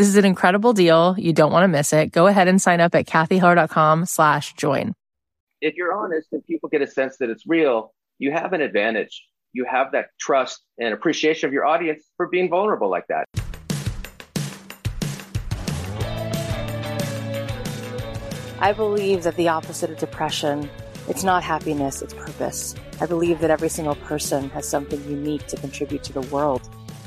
this is an incredible deal. You don't want to miss it. Go ahead and sign up at cathyheller.com slash join. If you're honest and people get a sense that it's real, you have an advantage. You have that trust and appreciation of your audience for being vulnerable like that. I believe that the opposite of depression, it's not happiness, it's purpose. I believe that every single person has something unique to contribute to the world.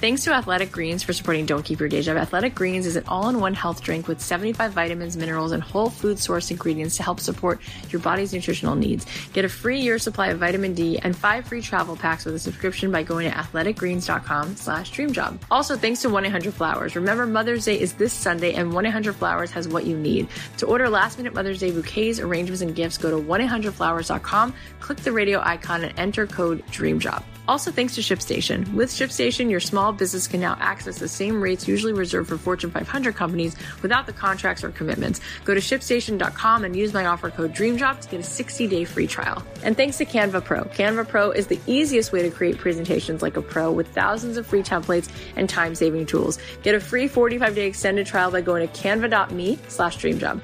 Thanks to Athletic Greens for supporting Don't Keep Your Day Job. Athletic Greens is an all in one health drink with 75 vitamins, minerals, and whole food source ingredients to help support your body's nutritional needs. Get a free year supply of vitamin D and five free travel packs with a subscription by going to athleticgreens.com slash dreamjob. Also, thanks to 1-800-Flowers. Remember, Mother's Day is this Sunday and 1-800-Flowers has what you need. To order last minute Mother's Day bouquets, arrangements, and gifts, go to 1-800-Flowers.com, click the radio icon, and enter code DREAMJOB. Also, thanks to ShipStation. With ShipStation, your small business can now access the same rates usually reserved for Fortune 500 companies without the contracts or commitments. Go to shipstation.com and use my offer code DREAMJOB to get a 60 day free trial. And thanks to Canva Pro. Canva Pro is the easiest way to create presentations like a pro with thousands of free templates and time saving tools. Get a free 45 day extended trial by going to canva.me slash dreamjob.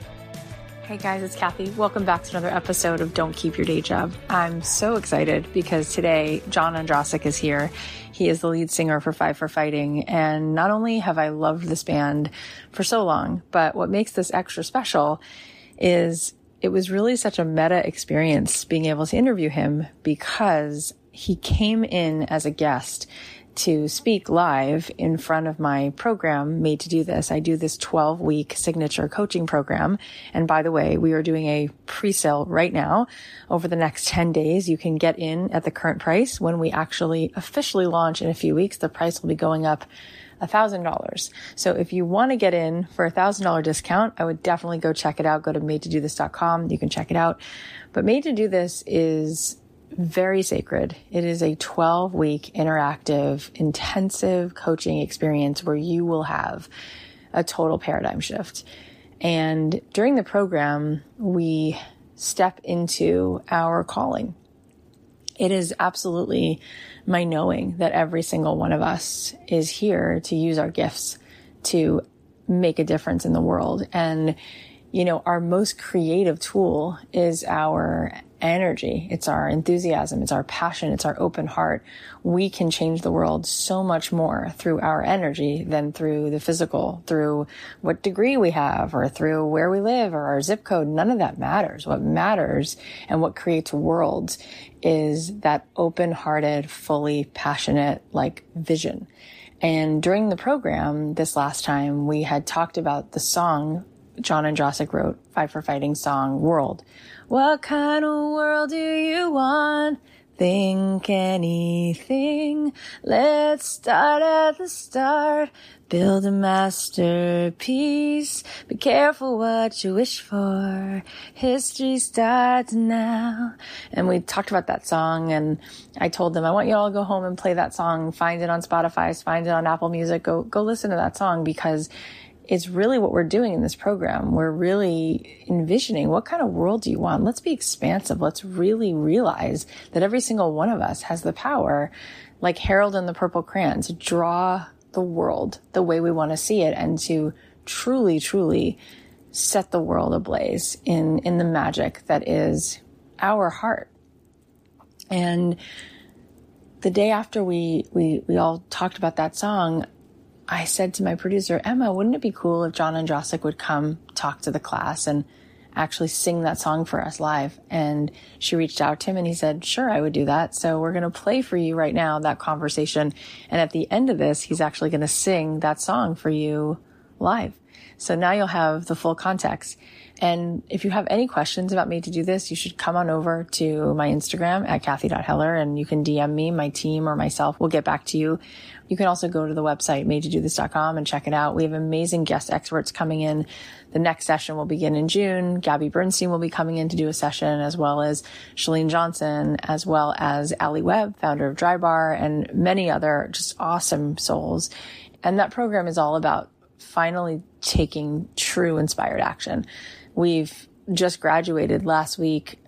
Hey guys, it's Cathy. Welcome back to another episode of Don't Keep Your Day Job. I'm so excited because today John Ondrasik is here. He is the lead singer for Five for Fighting. And not only have I loved this band for so long, but what makes this extra special is it was really such a meta experience being able to interview him because he came in as a guest to speak live in front of my program made to do this. I do this 12 week signature coaching program. And by the way, we are doing a pre-sale right now over the next 10 days. You can get in at the current price. When we actually officially launch in a few weeks, the price will be going up $1,000. So if you want to get in for a $1,000 discount, I would definitely go check it out. Go to madetodothis.com. You can check it out. But Made to Do This is very sacred. It is a 12 week interactive, intensive coaching experience where you will have a total paradigm shift. And during the program, we step into our calling. It is absolutely my knowing that every single one of us is here to use our gifts to make a difference in the world. And, you know, our most creative tool is our energy. It's our enthusiasm. It's our passion. It's our open heart. We can change the world so much more through our energy than through the physical, through what degree we have or through where we live or our zip code. None of that matters. What matters and what creates worlds is that open hearted, fully passionate, like vision. And during the program this last time, we had talked about the song John Ondrasik wrote, Five for Fighting song, World. What kind of world do you want? Think anything. Let's start at the start. Build a masterpiece. Be careful what you wish for. History starts now. And we talked about that song and I told them, I want you all to go home and play that song. Find it on Spotify. Find it on Apple Music. Go, go listen to that song because it's really what we're doing in this program. We're really envisioning what kind of world do you want? Let's be expansive. Let's really realize that every single one of us has the power, like Harold and the Purple Crayon, to draw the world the way we want to see it and to truly, truly set the world ablaze in, in the magic that is our heart. And the day after we, we, we all talked about that song, I said to my producer, Emma, wouldn't it be cool if John Ondrasik would come talk to the class and actually sing that song for us live? And she reached out to him and he said, sure, I would do that. So we're going to play for you right now that conversation. And at the end of this, he's actually going to sing that song for you live. So now you'll have the full context. And if you have any questions about Made to Do This, you should come on over to my Instagram at Cathy.Heller and you can DM me, my team or myself. We'll get back to you. You can also go to the website, madetodothis.com and check it out. We have amazing guest experts coming in. The next session will begin in June. Gabby Bernstein will be coming in to do a session as well as Chalene Johnson, as well as Alli Webb, founder of Drybar and many other just awesome souls. And that program is all about finally taking true inspired action. We've just graduated last week.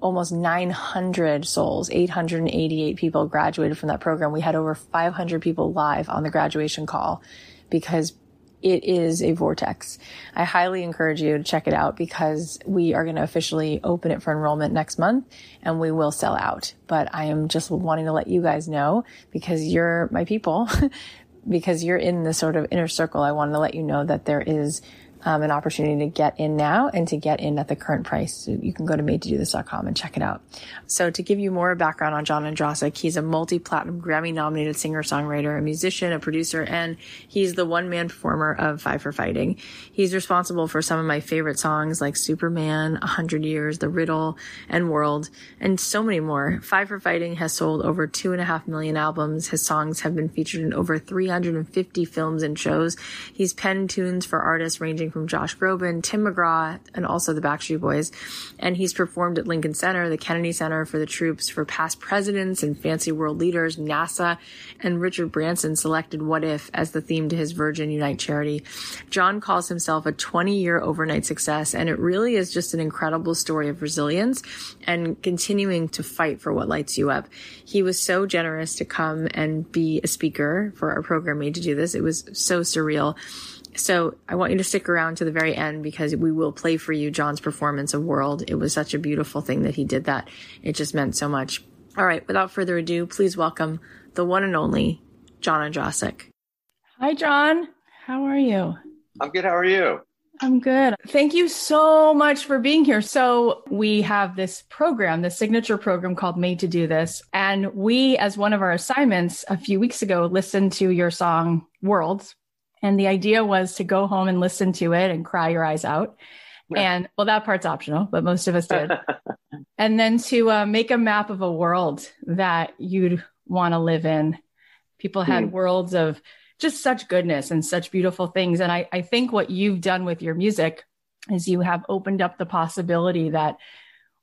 Almost 900 souls, 888 people graduated from that program. We had over 500 people live on the graduation call because it is a vortex. I highly encourage you to check it out because we are going to officially open it for enrollment next month and we will sell out. But I am just wanting to let you guys know because you're my people, because you're in the sort of inner circle. I wanted to let you know that there is um, an opportunity to get in now and to get in at the current price. You can go to madetodothis.com and check it out. So to give you more background on John Ondrasik, he's a multi-platinum Grammy nominated singer-songwriter, a musician, a producer, and he's the one-man performer of Five for Fighting. He's responsible for some of my favorite songs like Superman, A Hundred Years, The Riddle, and World, and so many more. Five for Fighting has sold over two and a half million albums. His songs have been featured in over 350 films and shows. He's penned tunes for artists ranging from Josh Groban, Tim McGraw, and also the Backstreet Boys. And he's performed at Lincoln Center, the Kennedy Center for the Troops for past presidents and fancy world leaders, NASA, and Richard Branson selected What If as the theme to his Virgin Unite charity. John calls himself a 20 year overnight success, and it really is just an incredible story of resilience and continuing to fight for what lights you up. He was so generous to come and be a speaker for our program made to do this. It was so surreal. So I want you to stick around to the very end because we will play for you John's performance of World. It was such a beautiful thing that he did that. It just meant so much. All right, without further ado, please welcome the one and only John Ondrasik. Hi, John. How are you? I'm good. How are you? I'm good. Thank you so much for being here. So, we have this program, the signature program called Made to Do This. And we, as one of our assignments a few weeks ago, listened to your song Worlds and the idea was to go home and listen to it and cry your eyes out. Yeah. And well, that part's optional, but most of us did. and then to uh, make a map of a world that you'd want to live in. People had mm. worlds of just such goodness and such beautiful things. And I, I think what you've done with your music is you have opened up the possibility that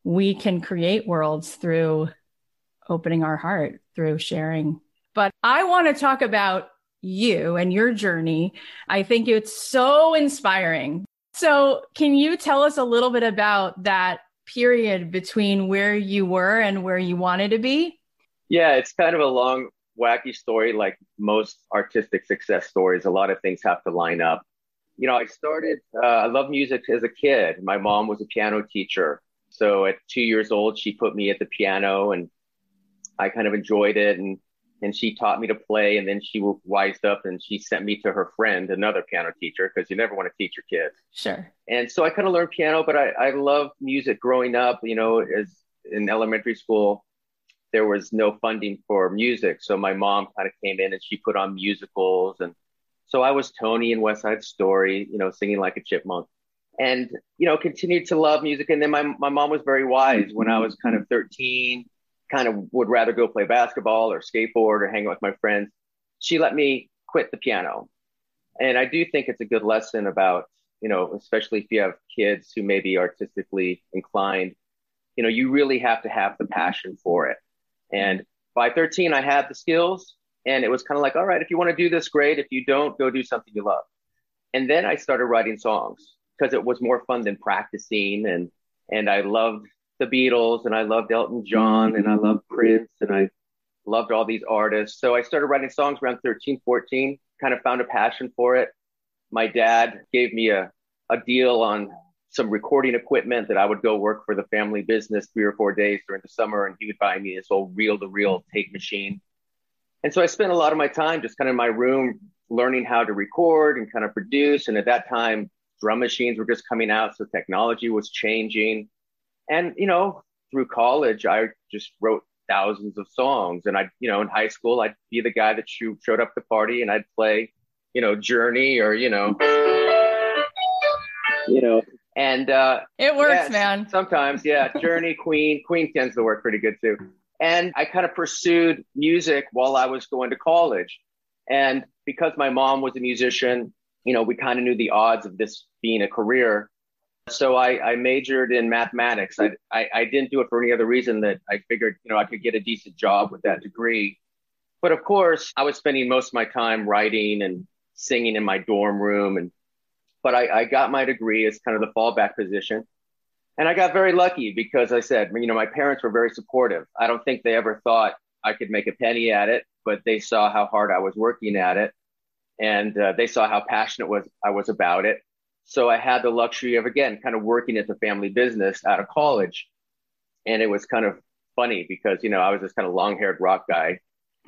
we can create worlds through opening our heart, through sharing. But I want to talk about you and your journey. I think it's so inspiring. So, can you tell us a little bit about that period between where you were and where you wanted to be? Yeah, it's kind of a long, wacky story, like most artistic success stories. A lot of things have to line up. You know, I started, uh, I love music as a kid. My mom was a piano teacher. So at two years old, she put me at the piano and I kind of enjoyed it. And and she taught me to play and then she wised up and she sent me to her friend another piano teacher because you never want to teach your kids. Sure. And so i kind of learned piano but i i loved music growing up you know as in elementary school there was no funding for music. So my mom kind of came in and she put on musicals and so i was tony in west side story you know singing like a chipmunk. And you know continued to love music and then my, my mom was very wise. When i was kind of 13 kind of would rather go play basketball or skateboard or hang out with my friends. She let me quit the piano. And I do think it's a good lesson about, you know, especially if you have kids who may be artistically inclined, you know, you really have to have the passion for it. And by 13, I had the skills and it was kind of like, all right, if you want to do this, great. If you don't, go do something you love. And then I started writing songs because it was more fun than practicing. And, and I loved the Beatles and I loved Elton John and I loved Prince and I loved all these artists. So I started writing songs around 13, 14, kind of found a passion for it. My dad gave me a, a deal on some recording equipment that I would go work for the family business three or four days during the summer, and he would buy me this old reel to reel tape machine. And so I spent a lot of my time just kind of in my room learning how to record and kind of produce. And at that time, drum machines were just coming out, so technology was changing. And, you know, through college, I just wrote thousands of songs. And I, you know, in high school, I'd be the guy that showed up to party and I'd play, you know, Journey or, you know, you know, and uh, it works, yes, man. Sometimes, yeah. Journey, Queen, Queen tends to work pretty good too. And I kind of pursued music while I was going to college. And because my mom was a musician, you know, we kind of knew the odds of this being a career. So I, I majored in mathematics. I, I, I didn't do it for any other reason that I figured, you know, I could get a decent job with that degree. But of course, I was spending most of my time writing and singing in my dorm room and but I, I got my degree as kind of the fallback position. And I got very lucky because I said, you know, my parents were very supportive. I don't think they ever thought I could make a penny at it, but they saw how hard I was working at it. And uh, they saw how passionate was I was about it. So I had the luxury of, again, kind of working at the family business out of college. And it was kind of funny because, you know, I was this kind of long haired rock guy.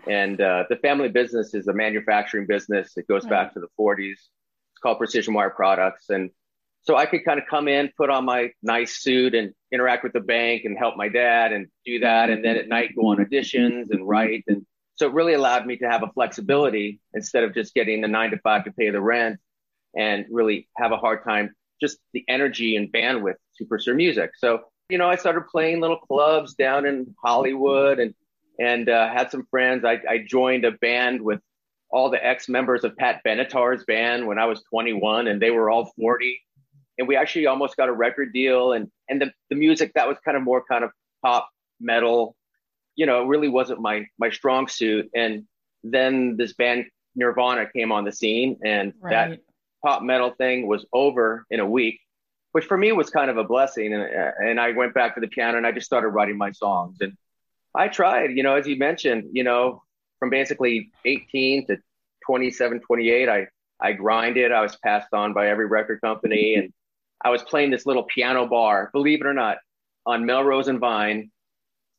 And uh, the family business is a manufacturing business. It goes back to the 40s It's called Precision Wire Products. And so I could kind of come in, put on my nice suit and interact with the bank and help my dad and do that. And then at night go on auditions and write. And so it really allowed me to have a flexibility instead of just getting the nine to five to pay the rent and really have a hard time, just the energy and bandwidth to pursue music. So, you know, I started playing little clubs down in Hollywood and, and uh, had some friends. I, I joined a band with all the ex members of Pat Benatar's band when I was 21 and they were all 40. And we actually almost got a record deal. And, and the, the music that was kind of more kind of pop metal, you know, it really wasn't my, my strong suit. And then this band Nirvana came on the scene and right. that pop metal thing was over in a week, which for me was kind of a blessing. And, and I went back to the piano and I just started writing my songs. And I tried, you know, as you mentioned, you know, from basically 18 to 27, 28, I, I grinded. I was passed on by every record company. And I was playing this little piano bar, believe it or not, on Melrose and Vine.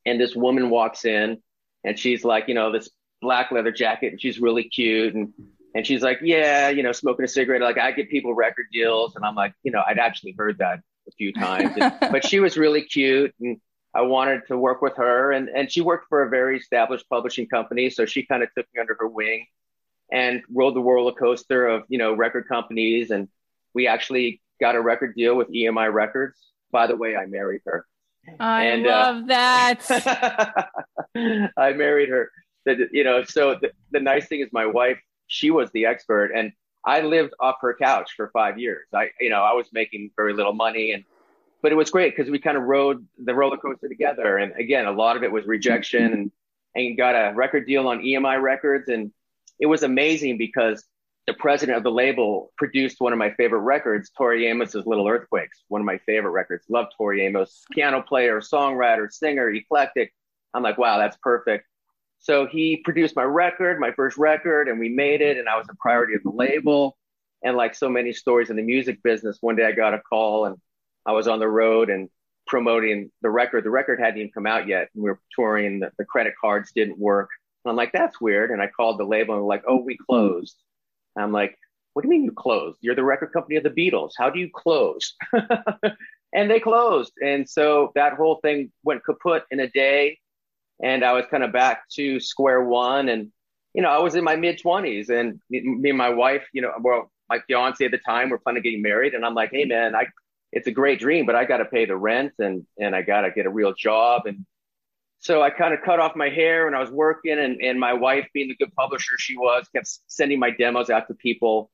And this woman walks in and she's like, you know, this black leather jacket and she's really cute. And, and she's like, yeah, you know, smoking a cigarette. Like I get people record deals. And I'm like, you know, I'd actually heard that a few times, but she was really cute. And I wanted to work with her, and and she worked for a very established publishing company, so she kind of took me under her wing, and rode the roller coaster of you know record companies, and we actually got a record deal with EMI Records. By the way, I married her. I and, uh, love uh, that. I married her. You know, so the, the nice thing is my wife, she was the expert, and I lived off her couch for five years. I, you know, I was making very little money, and but it was great because we kind of rode the roller coaster together. And again, a lot of it was rejection and, and got a record deal on EMI Records. And it was amazing because the president of the label produced one of my favorite records, Tori Amos's Little Earthquakes, one of my favorite records. Love Tori Amos, piano player, songwriter, singer, eclectic. I'm like, wow, that's perfect. So he produced my record, my first record, and we made it. And I was a priority of the label. And like so many stories in the music business, one day I got a call and I was on the road and promoting the record. The record hadn't even come out yet. We were touring. The, the credit cards didn't work. And I'm like, that's weird. And I called the label and like, oh, we closed. And I'm like, what do you mean you closed? You're the record company of the Beatles. How do you close? and they closed. And so that whole thing went kaput in a day. And I was kind of back to square one. And, you know, I was in my mid 20s and me and my wife, you know, well, my fiance at the time, we're planning on getting married. And I'm like, hey, man, I, it's a great dream, but I got to pay the rent and and I got to get a real job. And so I kind of cut off my hair and I was working. And and my wife, being the good publisher she was, kept sending my demos out to people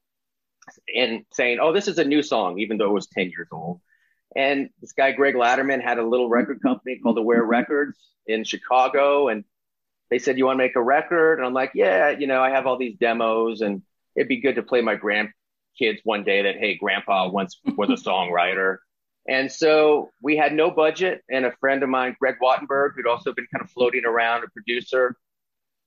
and saying, "Oh, this is a new song," even though it was ten years old. And this guy Gregg Latterman had a little record company called Aware Records in Chicago, and they said, "You want to make a record?" And I'm like, "Yeah, you know, I have all these demos, and it'd be good to play my grandkids one day that, hey, grandpa once was a songwriter. And so we had no budget. And a friend of mine, Gregg Wattenberg, who'd also been kind of floating around, a producer,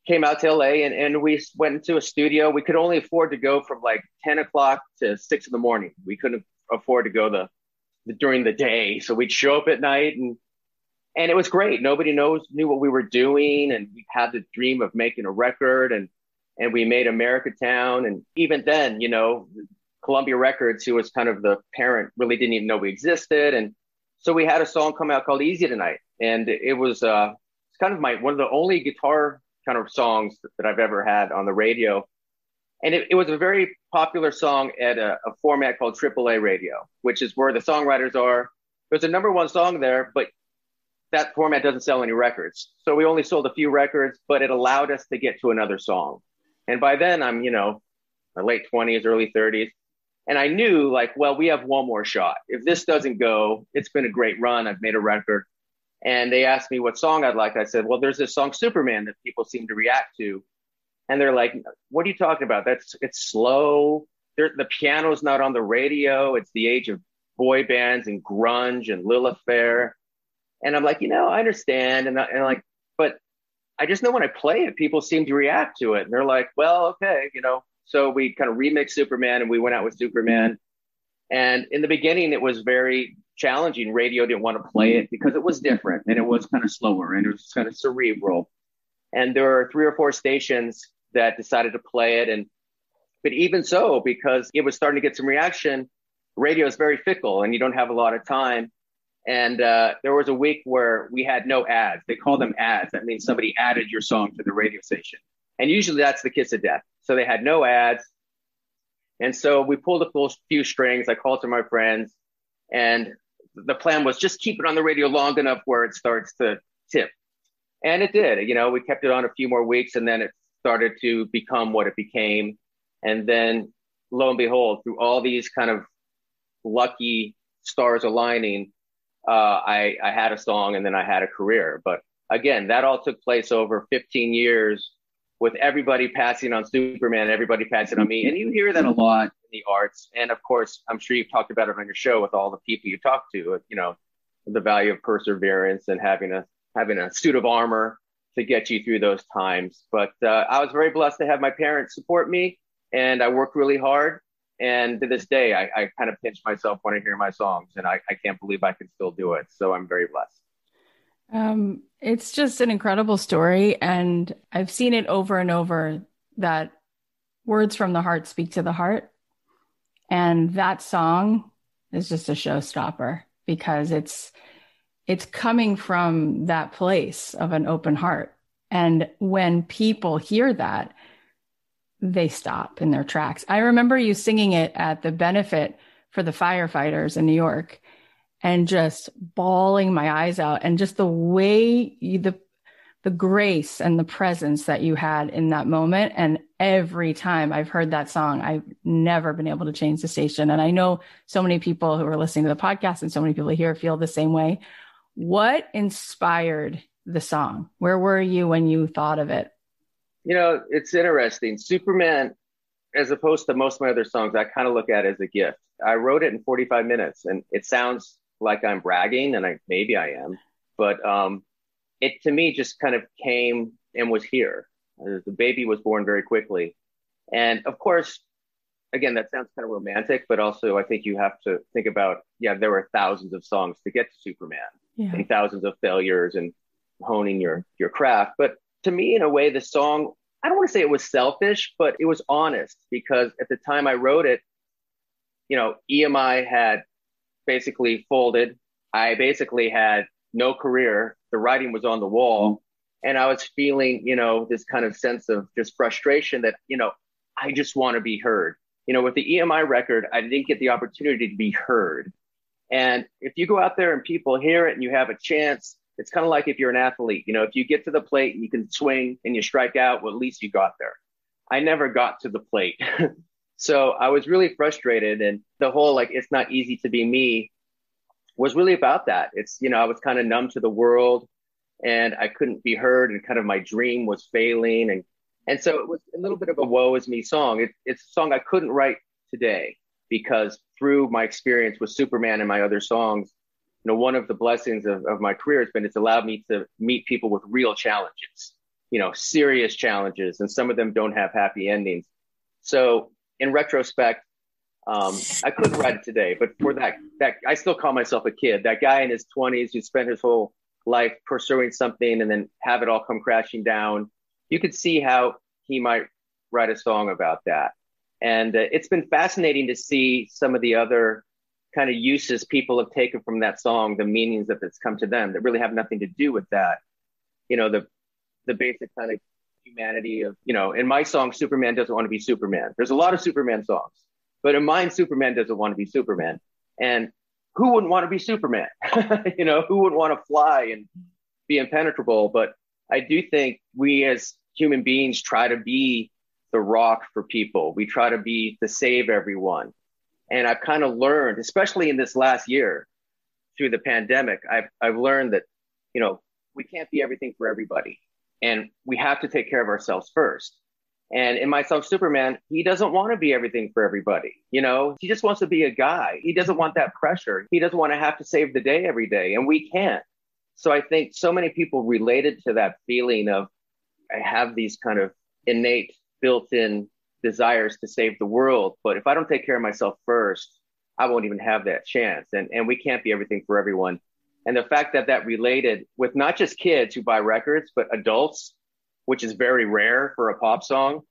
came out to LA and, and we went into a studio. We could only afford to go from like 10 o'clock to six in the morning. We couldn't afford to go the, the during the day. So we'd show up at night and and it was great. Nobody knows knew what we were doing, and we had the dream of making a record, and and we made America Town. And even then, you know, Columbia Records, who was kind of the parent, really didn't even know we existed. And so we had a song come out called Easy Tonight. And it was uh, it's kind of my one of the only guitar kind of songs that I've ever had on the radio. And it, it was a very popular song at a, a format called AAA radio, which is where the songwriters are. There's a number one song there, but that format doesn't sell any records. So we only sold a few records, but it allowed us to get to another song. And by then I'm, you know, my late 20s, early 30s. And I knew like, well, we have one more shot. If this doesn't go, it's been a great run. I've made a record. And they asked me what song I'd like. I said, well, there's this song Superman that people seem to react to. And they're like, what are you talking about? That's it's slow. There, the piano's not on the radio. It's the age of boy bands and grunge and Lilith Fair. And I'm like, you know, I understand. And, I, and like, but I just know when I play it, people seem to react to it. And they're like, well, okay, you know. So we kind of remixed Superman and we went out with Superman. And in the beginning, it was very challenging. Radio didn't want to play it because it was different and it was kind of slower and it was kind of cerebral. And there were three or four stations that decided to play it. And but even so, because it was starting to get some reaction, radio is very fickle and you don't have a lot of time. And uh, there was a week where we had no ads. They call them ads. That means somebody added your song to the radio station. And usually that's the kiss of death. So they had no ads. And so we pulled a few strings. I called to my friends, and the plan was just keep it on the radio long enough where it starts to tip. And it did. You know, we kept it on a few more weeks, and then it started to become what it became. And then lo and behold, through all these kind of lucky stars aligning, uh, I, I had a song and then I had a career. But again, that all took place over 15 years with everybody passing on Superman, everybody passing on me. And you hear that a lot in the arts. And of course, I'm sure you've talked about it on your show with all the people you talk to, you know, the value of perseverance and having a, having a suit of armor to get you through those times. But uh, I was very blessed to have my parents support me and I worked really hard and to this day, I, I kind of pinch myself when I hear my songs, and I, I can't believe I can still do it. So I'm very blessed. Um, it's just an incredible story, and I've seen it over and over that words from the heart speak to the heart, and that song is just a showstopper because it's it's coming from that place of an open heart. And when people hear that, they stop in their tracks. I remember you singing it at the benefit for the firefighters in New York and just bawling my eyes out and just the way you, the the grace and the presence that you had in that moment and every time I've heard that song I've never been able to change the station and I know so many people who are listening to the podcast and so many people here feel the same way what inspired the song where were you when you thought of it you know, it's interesting. Superman, as opposed to most of my other songs, I kind of look at it as a gift. I wrote it in 45 minutes, and it sounds like I'm bragging, and I maybe I am, but um, it to me just kind of came and was here. The baby was born very quickly, and of course, again, that sounds kind of romantic, but also I think you have to think about yeah, there were thousands of songs to get to Superman, yeah. and thousands of failures and honing your your craft, but to me, in a way, the song, I don't want to say it was selfish, but it was honest because at the time I wrote it, you know, EMI had basically folded. I basically had no career. The writing was on the wall. Mm-hmm. And I was feeling, you know, this kind of sense of just frustration that, you know, I just want to be heard. You know, with the EMI record, I didn't get the opportunity to be heard. And if you go out there and people hear it and you have a chance it's kind of like if you're an athlete, you know, if you get to the plate and you can swing and you strike out, well, at least you got there. I never got to the plate. so I was really frustrated. And the whole, like, it's not easy to be me was really about that. It's, you know, I was kind of numb to the world and I couldn't be heard and kind of my dream was failing. And, and so it was a little bit of a woe is me song. It, it's a song I couldn't write today. Because through my experience with Superman and my other songs, you know, one of the blessings of, of my career has been it's allowed me to meet people with real challenges, you know, serious challenges, and some of them don't have happy endings. So in retrospect, um, I couldn't write it today, but for that, that I still call myself a kid. That guy in his 20s who spent his whole life pursuing something and then have it all come crashing down. You could see how he might write a song about that. And uh, it's been fascinating to see some of the other kind of uses people have taken from that song, the meanings that it's come to them that really have nothing to do with that. You know, the the basic kind of humanity of, you know, in my song, Superman doesn't want to be Superman. There's a lot of Superman songs, but in mine, Superman doesn't want to be Superman. And who wouldn't want to be Superman? you know, who wouldn't want to fly and be impenetrable? But I do think we as human beings try to be the rock for people. We try to be the save everyone. And I've kind of learned, especially in this last year through the pandemic, I've, I've learned that, you know, we can't be everything for everybody and we have to take care of ourselves first. And in myself, Superman, he doesn't want to be everything for everybody. You know, he just wants to be a guy. He doesn't want that pressure. He doesn't want to have to save the day every day, and we can't. So I think so many people related to that feeling of I have these kind of innate built-in desires to save the world, but if I don't take care of myself first, I won't even have that chance. And and we can't be everything for everyone. And the fact that that related with not just kids who buy records, but adults, which is very rare for a pop song,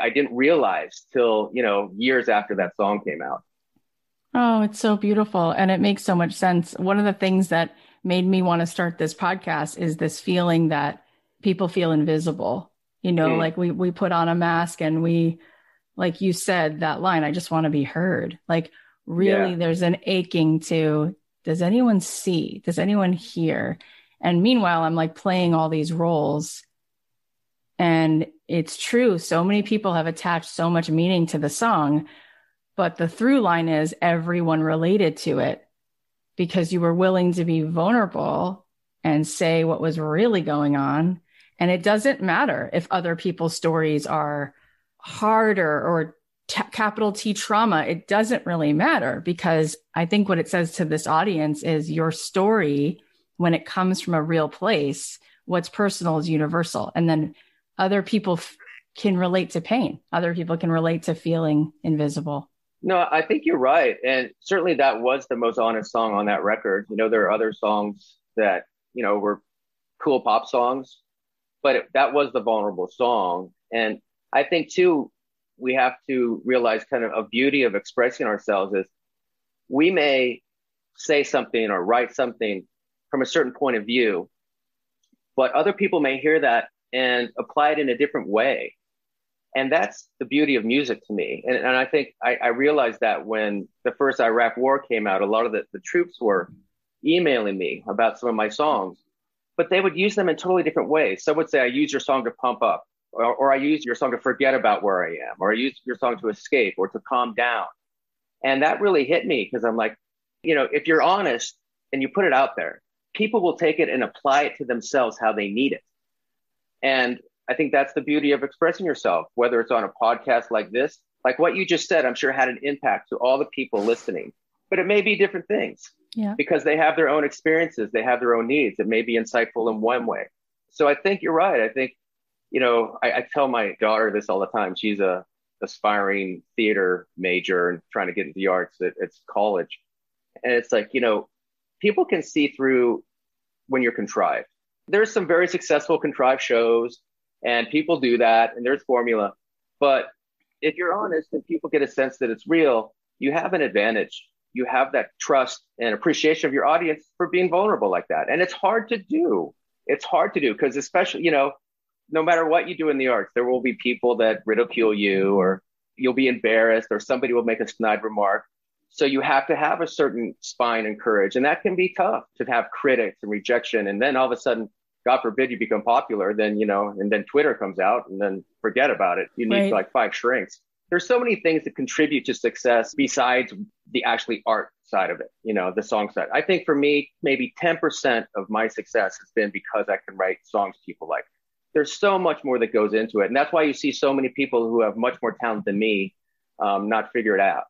I didn't realize till, you know, years after that song came out. Oh, it's so beautiful. And it makes so much sense. One of the things that made me want to start this podcast is this feeling that people feel invisible. You know, mm. like we we put on a mask and we like you said that line, I just want to be heard. Like really yeah. there's an aching to does anyone see? Does anyone hear? And meanwhile, I'm like playing all these roles. And it's true. So many people have attached so much meaning to the song, but the through line is everyone related to it because you were willing to be vulnerable and say what was really going on. And it doesn't matter if other people's stories are harder or t- capital T trauma, it doesn't really matter because I think what it says to this audience is your story, when it comes from a real place, what's personal is universal. And then other people f- can relate to pain, other people can relate to feeling invisible. No, I think you're right. And certainly that was the most honest song on that record. You know, there are other songs that, you know, were cool pop songs, but it, that was the vulnerable song. And I think too, we have to realize kind of a beauty of expressing ourselves is we may say something or write something from a certain point of view, but other people may hear that and apply it in a different way. And that's the beauty of music to me. And, and I think I, I, realized that when the first Iraq war came out, a lot of the, the troops were emailing me about some of my songs, but they would use them in totally different ways. Some would say, I use your song to pump up or, or I use your song to forget about where I am, or I use your song to escape or to calm down. And that really hit me because I'm like, you know, if you're honest and you put it out there, people will take it and apply it to themselves how they need it. And I think that's the beauty of expressing yourself, whether it's on a podcast like this, like what you just said, I'm sure had an impact to all the people listening, but it may be different things because they have their own experiences, they have their own needs. It may be insightful in one way. So I think you're right. I think you know, I, I tell my daughter this all the time. She's a aspiring theater major and trying to get into the arts at, at college. And it's like, you know, people can see through when you're contrived. There's some very successful contrived shows and people do that and there's formula. But if you're honest and people get a sense that it's real, you have an advantage. You have that trust and appreciation of your audience for being vulnerable like that. And it's hard to do. It's hard to do because especially, you know, no matter what you do in the arts, there will be people that ridicule you or you'll be embarrassed or somebody will make a snide remark. So you have to have a certain spine and courage. And that can be tough to have critics and rejection. And then all of a sudden, God forbid you become popular, then, you know, and then Twitter comes out and then forget about it. You need right. like five shrinks. There's so many things that contribute to success besides the actually art side of it, you know, the song side. I think for me, maybe 10% of my success has been because I can write songs people like there's so much more that goes into it. And that's why you see so many people who have much more talent than me um, not figure it out.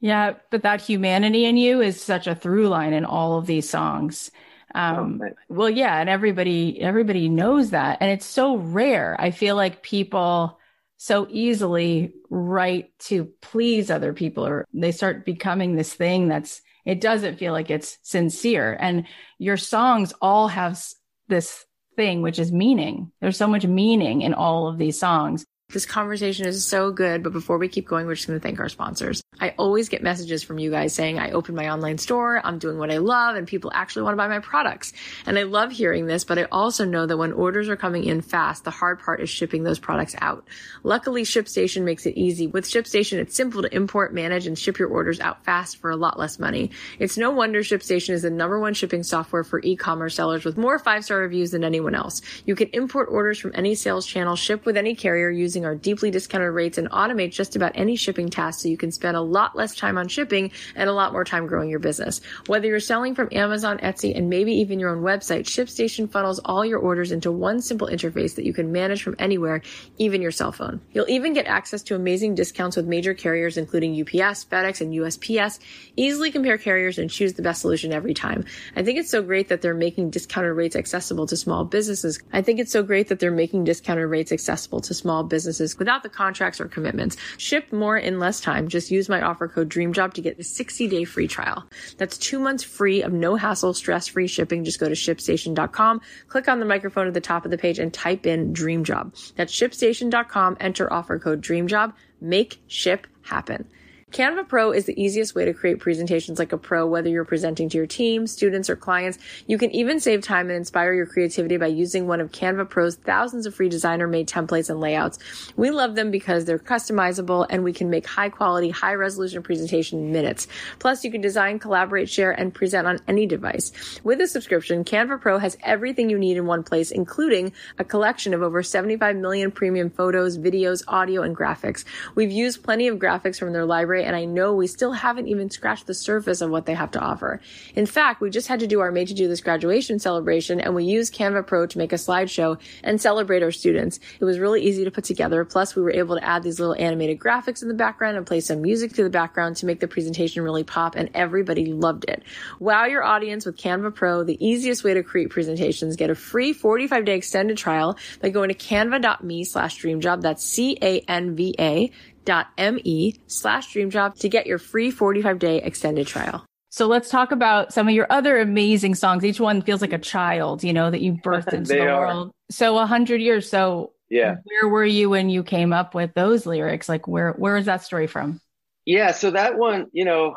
Yeah, but that humanity in you is such a through line in all of these songs. Um, oh, well, yeah, and everybody everybody knows that, and it's so rare. I feel like people so easily write to please other people, or they start becoming this thing that's it doesn't feel like it's sincere. And your songs all have this thing, which is meaning. There's so much meaning in all of these songs. This conversation is so good, but before we keep going, we're just going to thank our sponsors. I always get messages from you guys saying, I opened my online store, I'm doing what I love, and people actually want to buy my products. And I love hearing this, but I also know that when orders are coming in fast, the hard part is shipping those products out. Luckily, ShipStation makes it easy. With ShipStation, it's simple to import, manage, and ship your orders out fast for a lot less money. It's no wonder ShipStation is the number one shipping software for e-commerce sellers with more five-star reviews than anyone else. You can import orders from any sales channel, ship with any carrier using our deeply discounted rates, and automate just about any shipping task so you can spend a lot less time on shipping and a lot more time growing your business. Whether you're selling from Amazon, Etsy, and maybe even your own website, ShipStation funnels all your orders into one simple interface that you can manage from anywhere, even your cell phone. You'll even get access to amazing discounts with major carriers, including UPS, FedEx, and USPS. Easily compare carriers and choose the best solution every time. I think it's so great that they're making discounted rates accessible to small businesses. I think it's so great that they're making discounted rates accessible to small businesses without the contracts or commitments. Ship more in less time. Just use my offer code DREAMJOB to get a 60 day free trial. That's two months free of no hassle, stress free shipping. Just go to shipstation.com, click on the microphone at the top of the page and type in DREAMJOB. That's shipstation.com, enter offer code DREAMJOB, make ship happen. Canva Pro is the easiest way to create presentations like a pro, whether you're presenting to your team, students, or clients. You can even save time and inspire your creativity by using one of Canva Pro's thousands of free designer made templates and layouts. We love them because they're customizable and we can make high quality, high resolution presentation in minutes. Plus, you can design, collaborate, share, and present on any device. With a subscription, Canva Pro has everything you need in one place, including a collection of over 75 million premium photos, videos, audio, and graphics. We've used plenty of graphics from their library and I know we still haven't even scratched the surface of what they have to offer. In fact, we just had to do our Made to Do This graduation celebration and we used Canva Pro to make a slideshow and celebrate our students. It was really easy to put together. Plus, we were able to add these little animated graphics in the background and play some music to the background to make the presentation really pop and everybody loved it. Wow your audience with Canva Pro, the easiest way to create presentations. Get a free 45 day extended trial by going to canva.me slash dreamjob. That's C-A-N-V-A me slash dreamjob to get your free 45 day extended trial. So let's talk about some of your other amazing songs. Each one feels like a child, you know, that you birthed into the are. world. So a hundred years. So yeah, where were you when you came up with those lyrics? Like where where is that story from? Yeah, so that one, you know,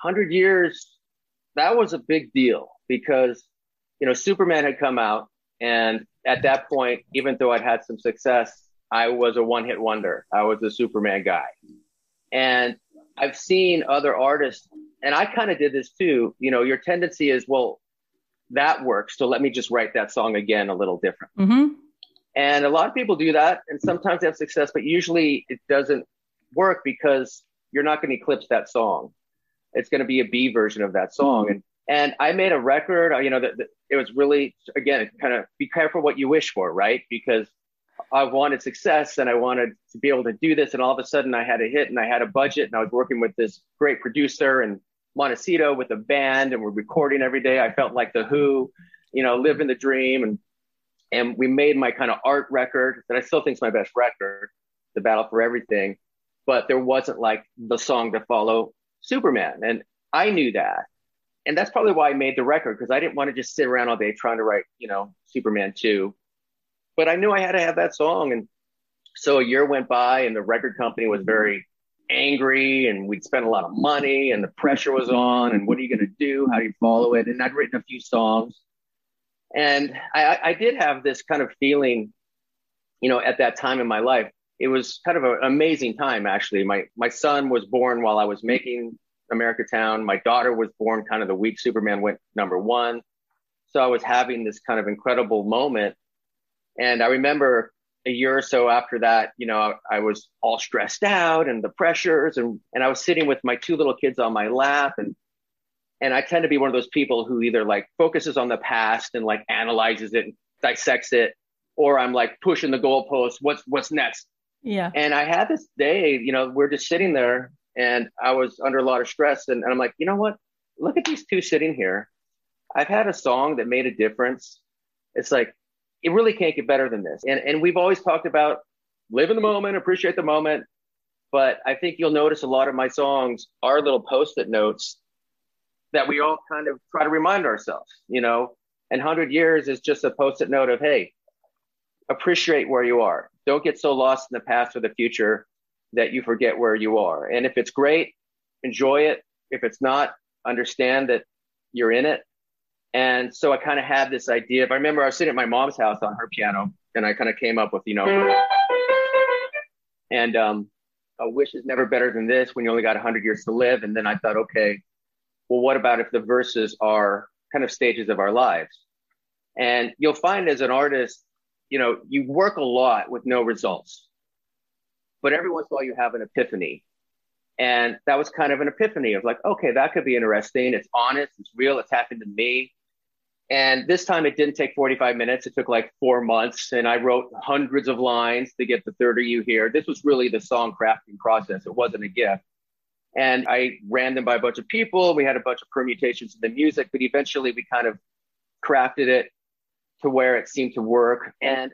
hundred years, that was a big deal because you know Superman had come out, and at that point, even though I'd had some success, I was a one hit wonder. I was a Superman guy. And I've seen other artists, and I kind of did this too. You know, your tendency is, well, that works. So let me just write that song again a little different. Mm-hmm. And a lot of people do that, and sometimes they have success, but usually it doesn't work because you're not going to eclipse that song. It's going to be a B version of that song. Mm-hmm. And and I made a record. You know, that it was really again kind of be careful what you wish for, right? Because I wanted success and I wanted to be able to do this. And all of a sudden I had a hit and I had a budget and I was working with this great producer and Montecito with a band and we're recording every day. I felt like the Who, you know, living the dream. And, and we made my kind of art record that I still think is my best record, The Battle for Everything. But there wasn't like the song to follow Superman. And I knew that. And that's probably why I made the record because I didn't want to just sit around all day trying to write, you know, Superman 2 but I knew I had to have that song. And so a year went by and the record company was very angry and we'd spent a lot of money and the pressure was on and what are you going to do? How do you follow it? And I'd written a few songs. And I, I did have this kind of feeling, you know, at that time in my life, it was kind of an amazing time actually. My my son was born while I was making America Town. My daughter was born kind of the week Superman went number one. So I was having this kind of incredible moment and I remember a year or so after that, you know, I was all stressed out and the pressures and, and I was sitting with my two little kids on my lap and, and I tend to be one of those people who either like focuses on the past and like analyzes it and dissects it, or I'm like pushing the goalpost. What's, what's next? Yeah. And I had this day, you know, we're just sitting there and I was under a lot of stress. And, and I'm like, you know what? Look at these two sitting here. I've had a song that made a difference. It's like, it really can't get better than this. And, and we've always talked about live in the moment, appreciate the moment. But I think you'll notice a lot of my songs are little post it notes that we all kind of try to remind ourselves, you know, and 100 years is just a post it note of, hey, appreciate where you are. Don't get so lost in the past or the future that you forget where you are. And if it's great, enjoy it. If it's not, understand that you're in it. And so I kind of had this idea. If I remember, I was sitting at my mom's house on her piano, and I kind of came up with, you know, and um, a wish is never better than this when you only got 100 years to live. And then I thought, okay, well, what about if the verses are kind of stages of our lives? And you'll find as an artist, you know, you work a lot with no results, but every once in a while you have an epiphany. And that was kind of an epiphany of like, okay, that could be interesting. It's honest, it's real, it's happened to me. And this time it didn't take 45 minutes. It took like four months. And I wrote hundreds of lines to get the third of you here. This was really the song crafting process. It wasn't a gift. And I ran them by a bunch of people. We had a bunch of permutations of the music, but eventually we kind of crafted it to where it seemed to work. And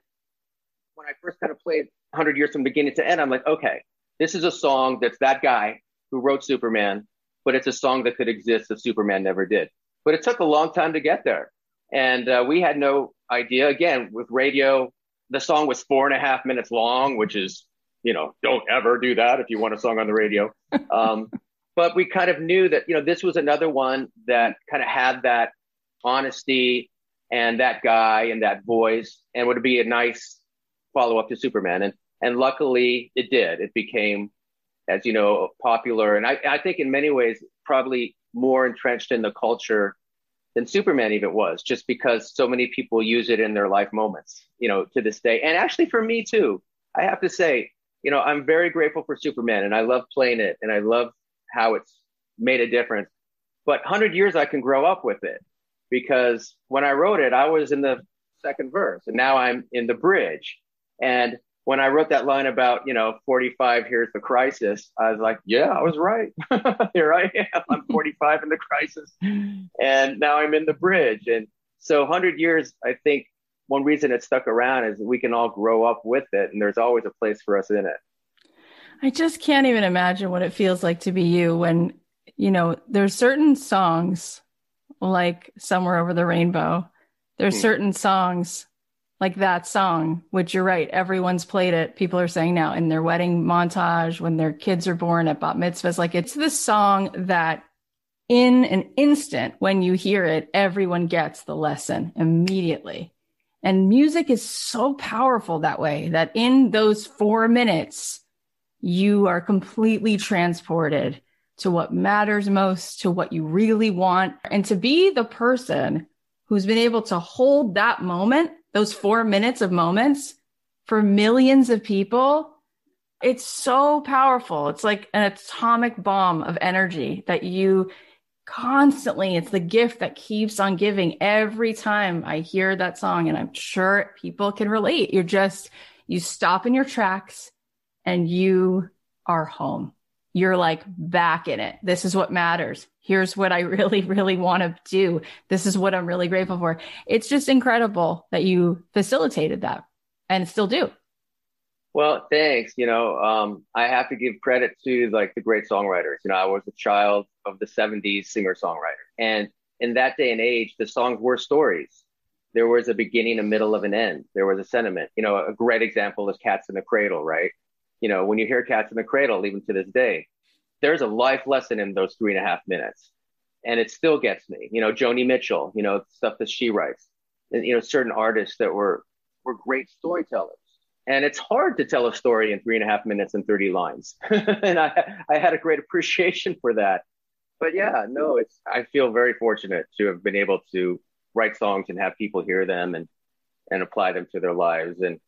when I first kind of played 100 Years from beginning to end, I'm like, okay, this is a song that's that guy who wrote Superman, but it's a song that could exist if Superman never did. But it took a long time to get there. And uh, we had no idea. Again, with radio, the song was four and a half minutes long, which is, you know, don't ever do that if you want a song on the radio. Um, but we kind of knew that, you know, this was another one that kind of had that honesty and that guy and that voice and would be a nice follow up to Superman. And, and luckily it did. It became, as you know, popular. And I, I think in many ways, probably more entrenched in the culture than Superman even was, just because so many people use it in their life moments, you know, to this day. And actually for me too, I have to say, you know, I'm very grateful for Superman and I love playing it and I love how it's made a difference. But 100 years I can grow up with it because when I wrote it, I was in the second verse and now I'm in the bridge. And when I wrote that line about, you know, 45, here's the crisis, I was like, yeah, I was right. Here I am. I'm 45 in the crisis. And now I'm in the bridge. And so 100 years, I think one reason it stuck around is we can all grow up with it. And there's always a place for us in it. I just can't even imagine what it feels like to be you when, you know, there's certain songs like Somewhere Over the Rainbow. There's mm. certain songs like that song, which you're right, everyone's played it. People are saying now in their wedding montage, when their kids are born at bat mitzvahs, like it's the song that in an instant, when you hear it, everyone gets the lesson immediately. And music is so powerful that way that in those four minutes, you are completely transported to what matters most, to what you really want, and to be the person who's been able to hold that moment, those four minutes of moments for millions of people. It's so powerful. It's like an atomic bomb of energy that you constantly, it's the gift that keeps on giving every time I hear that song. And I'm sure people can relate. You're just, you stop in your tracks and you are home you're like back in it. This is what matters. Here's what I really, really want to do. This is what I'm really grateful for. It's just incredible that you facilitated that and still do. Well, thanks. You know, um, I have to give credit to like the great songwriters. You know, I was a child of the 70s singer songwriter. And in that day and age, the songs were stories. There was a beginning, a middle, of an end. There was a sentiment. You know, a great example is Cats in the Cradle, right? You know, when you hear Cats in the Cradle, even to this day, there's a life lesson in those three and a half minutes. And it still gets me, you know, Joni Mitchell, you know, stuff that she writes, and, you know, certain artists that were, were great storytellers. And it's hard to tell a story in three and a half minutes and 30 lines. and I, I had a great appreciation for that. But yeah, no, it's, I feel very fortunate to have been able to write songs and have people hear them and, and apply them to their lives. And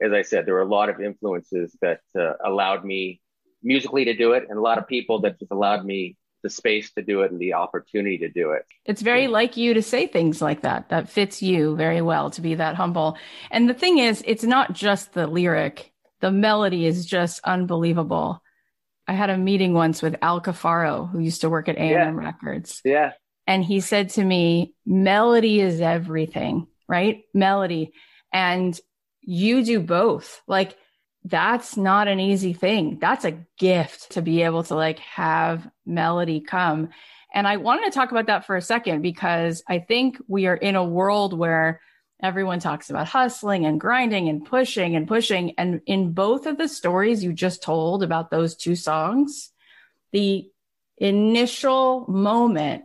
as I said, there were a lot of influences that uh, allowed me musically to do it, and a lot of people that just allowed me the space to do it and the opportunity to do it. It's very like you to say things like that. That fits you very well to be that humble. And the thing is, it's not just the lyric, the melody is just unbelievable. I had a meeting once with Al Cafaro, who used to work at A&M yeah. Records. Yeah. And he said to me, melody is everything, right? Melody. And you do both. Like that's not an easy thing. That's a gift to be able to like have melody come. And I wanted to talk about that for a second because I think we are in a world where everyone talks about hustling and grinding and pushing and pushing. And in both of the stories you just told about those two songs, the initial moment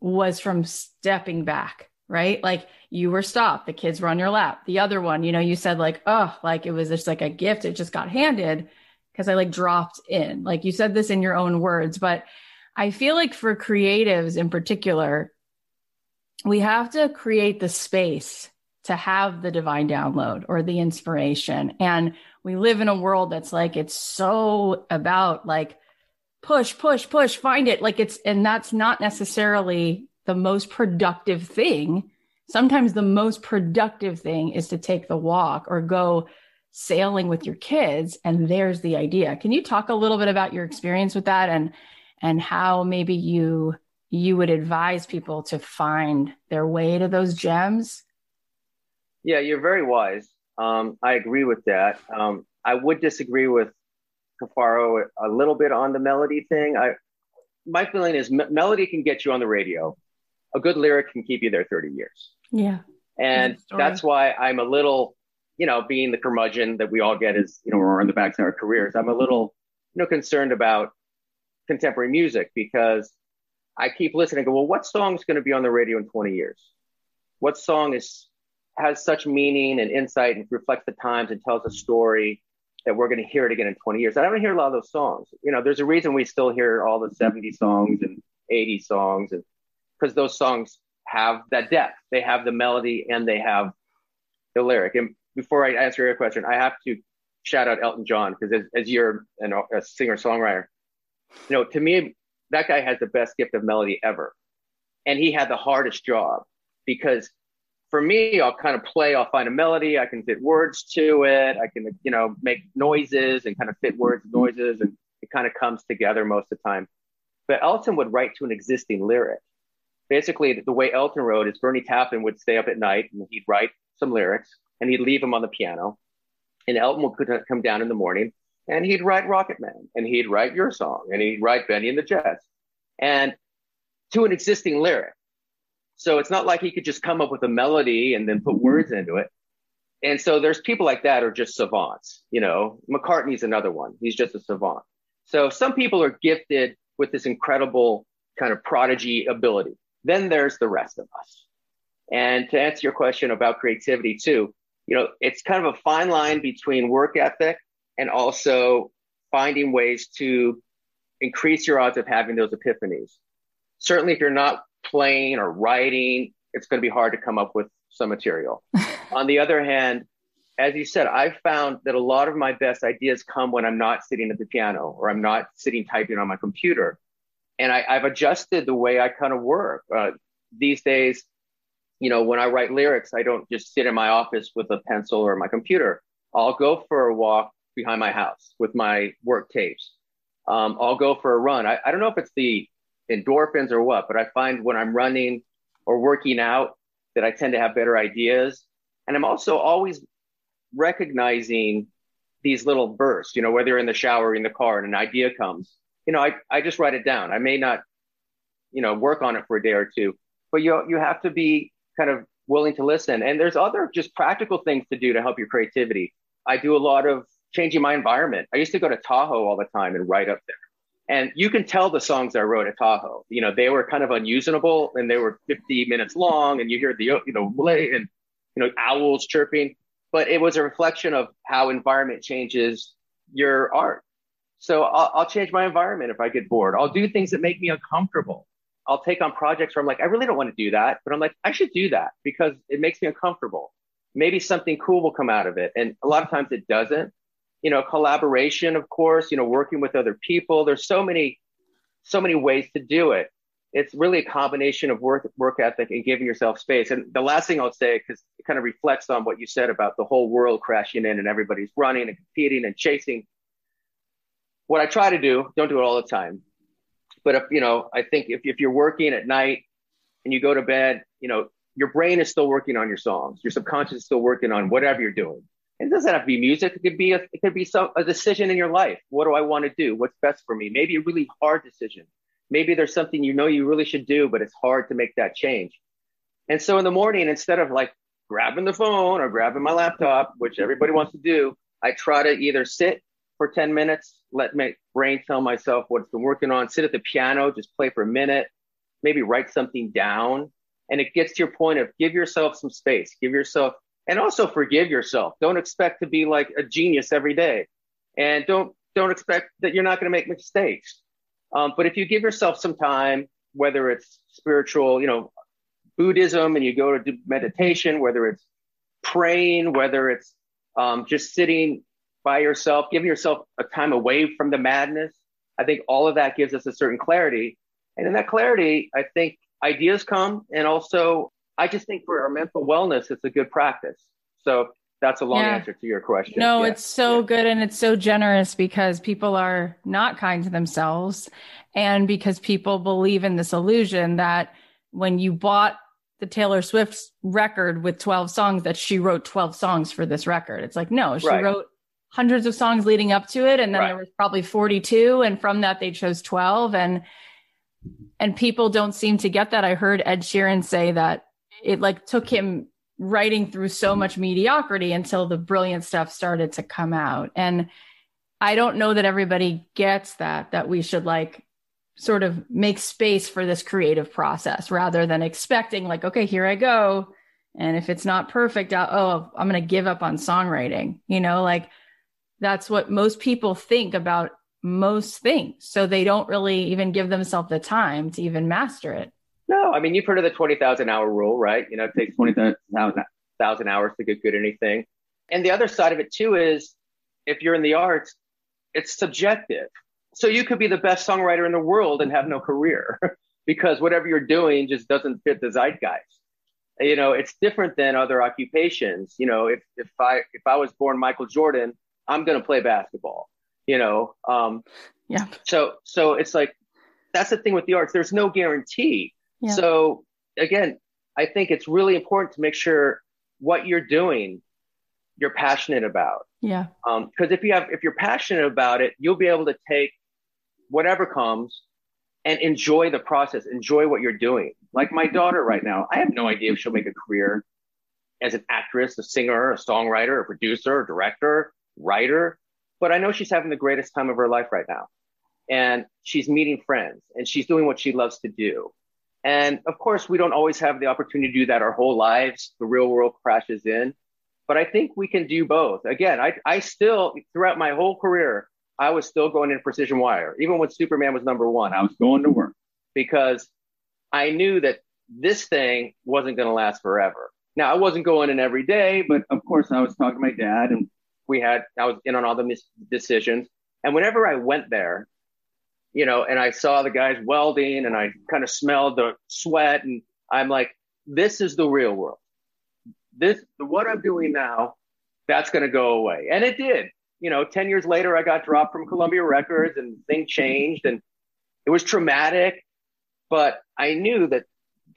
was from stepping back, right? Like you were stopped, the kids were on your lap. The other one, you know, you said like, oh, like it was just like a gift. It just got handed because I like dropped in. Like you said this in your own words, but I feel like for creatives in particular, we have to create the space to have the divine download or the inspiration. And we live in a world that's like, it's so about like push, push, push, find it. Like it's, and that's not necessarily the most productive thing. Sometimes the most productive thing is to take the walk or go sailing with your kids. And there's the idea. Can you talk a little bit about your experience with that and and how maybe you you would advise people to find their way to those gems yeah you're very wise um, i agree with that um, i would disagree with Cafaro a little bit on the melody thing i my feeling is me- melody can get you on the radio a good lyric can keep you there 30 years yeah and that's why i'm a little you know being the curmudgeon that we all get is you know we're on the backs of our careers i'm a little you know concerned about contemporary music because I keep listening. go, well, what song's going to be on the radio in 20 years? What song is has such meaning and insight and reflects the times and tells a story that we're going to hear it again in 20 years? I don't hear a lot of those songs. You know, there's a reason we still hear all the 70 songs and 80 songs, and because those songs have that depth. They have the melody and they have the lyric. And before I answer your question, I have to shout out Elton John because as, as you're an, a singer songwriter, you know, to me, that guy has the best gift of melody ever. And he had the hardest job because for me, I'll kind of play, I'll find a melody, I can fit words to it, I can, you know, make noises and kind of fit words, and noises, and it kind of comes together most of the time. But Elton would write to an existing lyric. Basically, the way Elton wrote is Bernie Taupin would stay up at night and he'd write some lyrics and he'd leave them on the piano. And Elton would come down in the morning and he'd write Rocket Man and he'd write your song and he'd write Bennie and the Jets and to an existing lyric. So it's not like he could just come up with a melody and then put words into it. And so there's people like that are just savants. You know, McCartney's another one. He's just a savant. So some people are gifted with this incredible kind of prodigy ability. Then there's the rest of us. And to answer your question about creativity too, you know, it's kind of a fine line between work ethic and also finding ways to increase your odds of having those epiphanies. Certainly, if you're not playing or writing, it's going to be hard to come up with some material. On the other hand, as you said, I've found that a lot of my best ideas come when I'm not sitting at the piano or I'm not sitting typing on my computer. And I, have adjusted the way I kind of work. Uh, these days, you know, when I write lyrics, I don't just sit in my office with a pencil or my computer. I'll go for a walk behind my house with my work tapes. Um, I'll go for a run. I, I don't know if it's the endorphins or what, but I find when I'm running or working out that I tend to have better ideas. And I'm also always recognizing these little bursts, you know, whether in the shower or in the car and an idea comes, you know, I, I just write it down. I may not, you know, work on it for a day or two, but you, you have to be kind of willing to listen. And there's other just practical things to do to help your creativity. I do a lot of changing my environment. I used to go to Tahoe all the time and write up there. And you can tell the songs I wrote at Tahoe. You know, they were kind of unusable and they were 50 minutes long and you hear the, you know, and, you know, owls chirping, but it was a reflection of how environment changes your art. So I'll, I'll change my environment if I get bored. I'll do things that make me uncomfortable. I'll take on projects where I'm like, I really don't want to do that, but I'm like, I should do that because it makes me uncomfortable. Maybe something cool will come out of it. And a lot of times it doesn't you know, collaboration, of course, you know, working with other people. There's so many, so many ways to do it. It's really a combination of work, work ethic and giving yourself space. And the last thing I'll say, because it kind of reflects on what you said about the whole world crashing in and everybody's running and competing and chasing. What I try to do, don't do it all the time. But if, you know, I think if, if you're working at night and you go to bed, you know, your brain is still working on your songs. Your subconscious is still working on whatever you're doing. It doesn't have to be music. It could be a, it could be some, a decision in your life. What do I want to do? What's best for me? Maybe a really hard decision. Maybe there's something you know you really should do, but it's hard to make that change. And so in the morning, instead of like grabbing the phone or grabbing my laptop, which everybody wants to do, I try to either sit for 10 minutes, let my brain tell myself what it's been working on, sit at the piano, just play for a minute, maybe write something down. And it gets to your point of give yourself some space, give yourself, and also forgive yourself. Don't expect to be like a genius every day. And don't, don't expect that you're not going to make mistakes. Um, but if you give yourself some time, whether it's spiritual, you know, Buddhism and you go to do meditation, whether it's praying, whether it's um, just sitting by yourself, giving yourself a time away from the madness. I think all of that gives us a certain clarity. And in that clarity, I think ideas come. And also, I just think for our mental wellness, it's a good practice. So that's a long yeah. answer to your question. No, yeah. it's so yeah. good and it's so generous because people are not kind to themselves and because people believe in this illusion that when you bought the Taylor Swift's record with 12 songs that she wrote 12 songs for this record. It's like, no, she right. wrote hundreds of songs leading up to it. And then right. there was probably 42. And from that, they chose 12. And, and people don't seem to get that. I heard Ed Sheeran say that it like took him writing through so much mediocrity until the brilliant stuff started to come out. And I don't know that everybody gets that, that we should like sort of make space for this creative process rather than expecting like okay here i go and if it's not perfect I'll, oh i'm going to give up on songwriting you know like that's what most people think about most things. So they don't really even give themselves the time to even master it. No i mean you've heard of the 20000 hour rule right? You know it takes mm-hmm. 20000 hours to get good at anything. And the other side of it too is if you're in the arts it's subjective. So you could be the best songwriter in the world and have no career because whatever you're doing just doesn't fit the zeitgeist. You know, it's different than other occupations. You know, if if I if I was born Michael Jordan, I'm going to play basketball. You know, um, yeah. So so it's like that's the thing with the arts. There's no guarantee. Yeah. So again, I think it's really important to make sure what you're doing you're passionate about. Yeah. Um, Because um, if you have if you're passionate about it, you'll be able to take whatever comes and enjoy the process, enjoy what you're doing. Like my daughter right now, I have no idea if she'll make a career as an actress, a singer, a songwriter, a producer, a director, writer, but I know she's having the greatest time of her life right now. And she's meeting friends and she's doing what she loves to do. And of course, we don't always have the opportunity to do that our whole lives. The real world crashes in. But I think we can do both. Again, I, I still, throughout my whole career, I was still going in precision wire. Even when Superman was number one, I was going to work because I knew that this thing wasn't going to last forever. Now, I wasn't going in every day, but of course, I was talking to my dad and we had, I was in on all the mis- decisions. And whenever I went there, you know, and I saw the guys welding and I kind of smelled the sweat and I'm like, this is the real world. This, what I'm doing now, that's to go away. And it did you know, 10 years later, I got dropped from Columbia Records and things changed and it was traumatic, but I knew that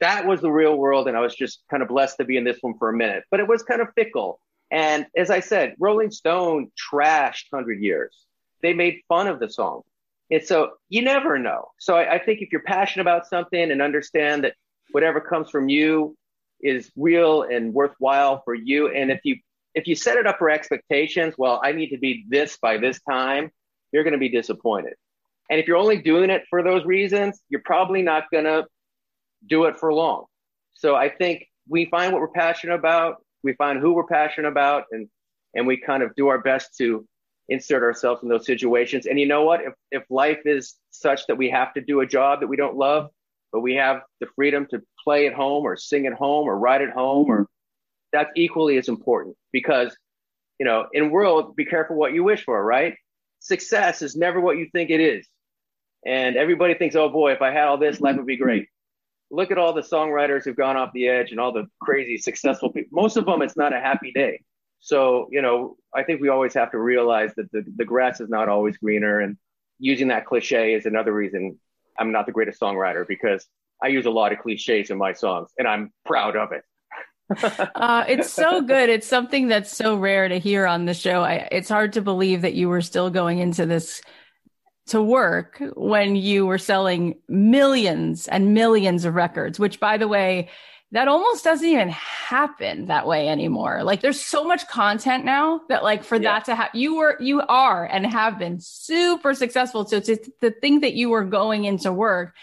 that was the real world. And I was just kind of blessed to be in this one for a minute, but it was kind of fickle. And as I said, Rolling Stone trashed 100 years. They made fun of the song. And so you never know. So I, I think if you're passionate about something and understand that whatever comes from you is real and worthwhile for you. And if you if you set it up for expectations, well, I need to be this by this time, you're going to be disappointed. And if you're only doing it for those reasons, you're probably not going to do it for long. So I think we find what we're passionate about, we find who we're passionate about, and and we kind of do our best to insert ourselves in those situations. And you know what? If if life is such that we have to do a job that we don't love, but we have the freedom to play at home or sing at home or write at home or that's equally as important because, you know, in world, be careful what you wish for, right? Success is never what you think it is. And everybody thinks, oh boy, if I had all this, life would be great. Look at all the songwriters who've gone off the edge and all the crazy successful people. Most of them, it's not a happy day. So, you know, I think we always have to realize that the, the grass is not always greener. And using that cliche is another reason I'm not the greatest songwriter because I use a lot of cliches in my songs and I'm proud of it. uh, it's so good. It's something that's so rare to hear on the show. I, it's hard to believe that you were still going into this to work when you were selling millions and millions of records, which by the way, that almost doesn't even happen that way anymore. Like there's so much content now that like for yeah. that to happen, you were, you are and have been super successful. So to, to think that you were going into work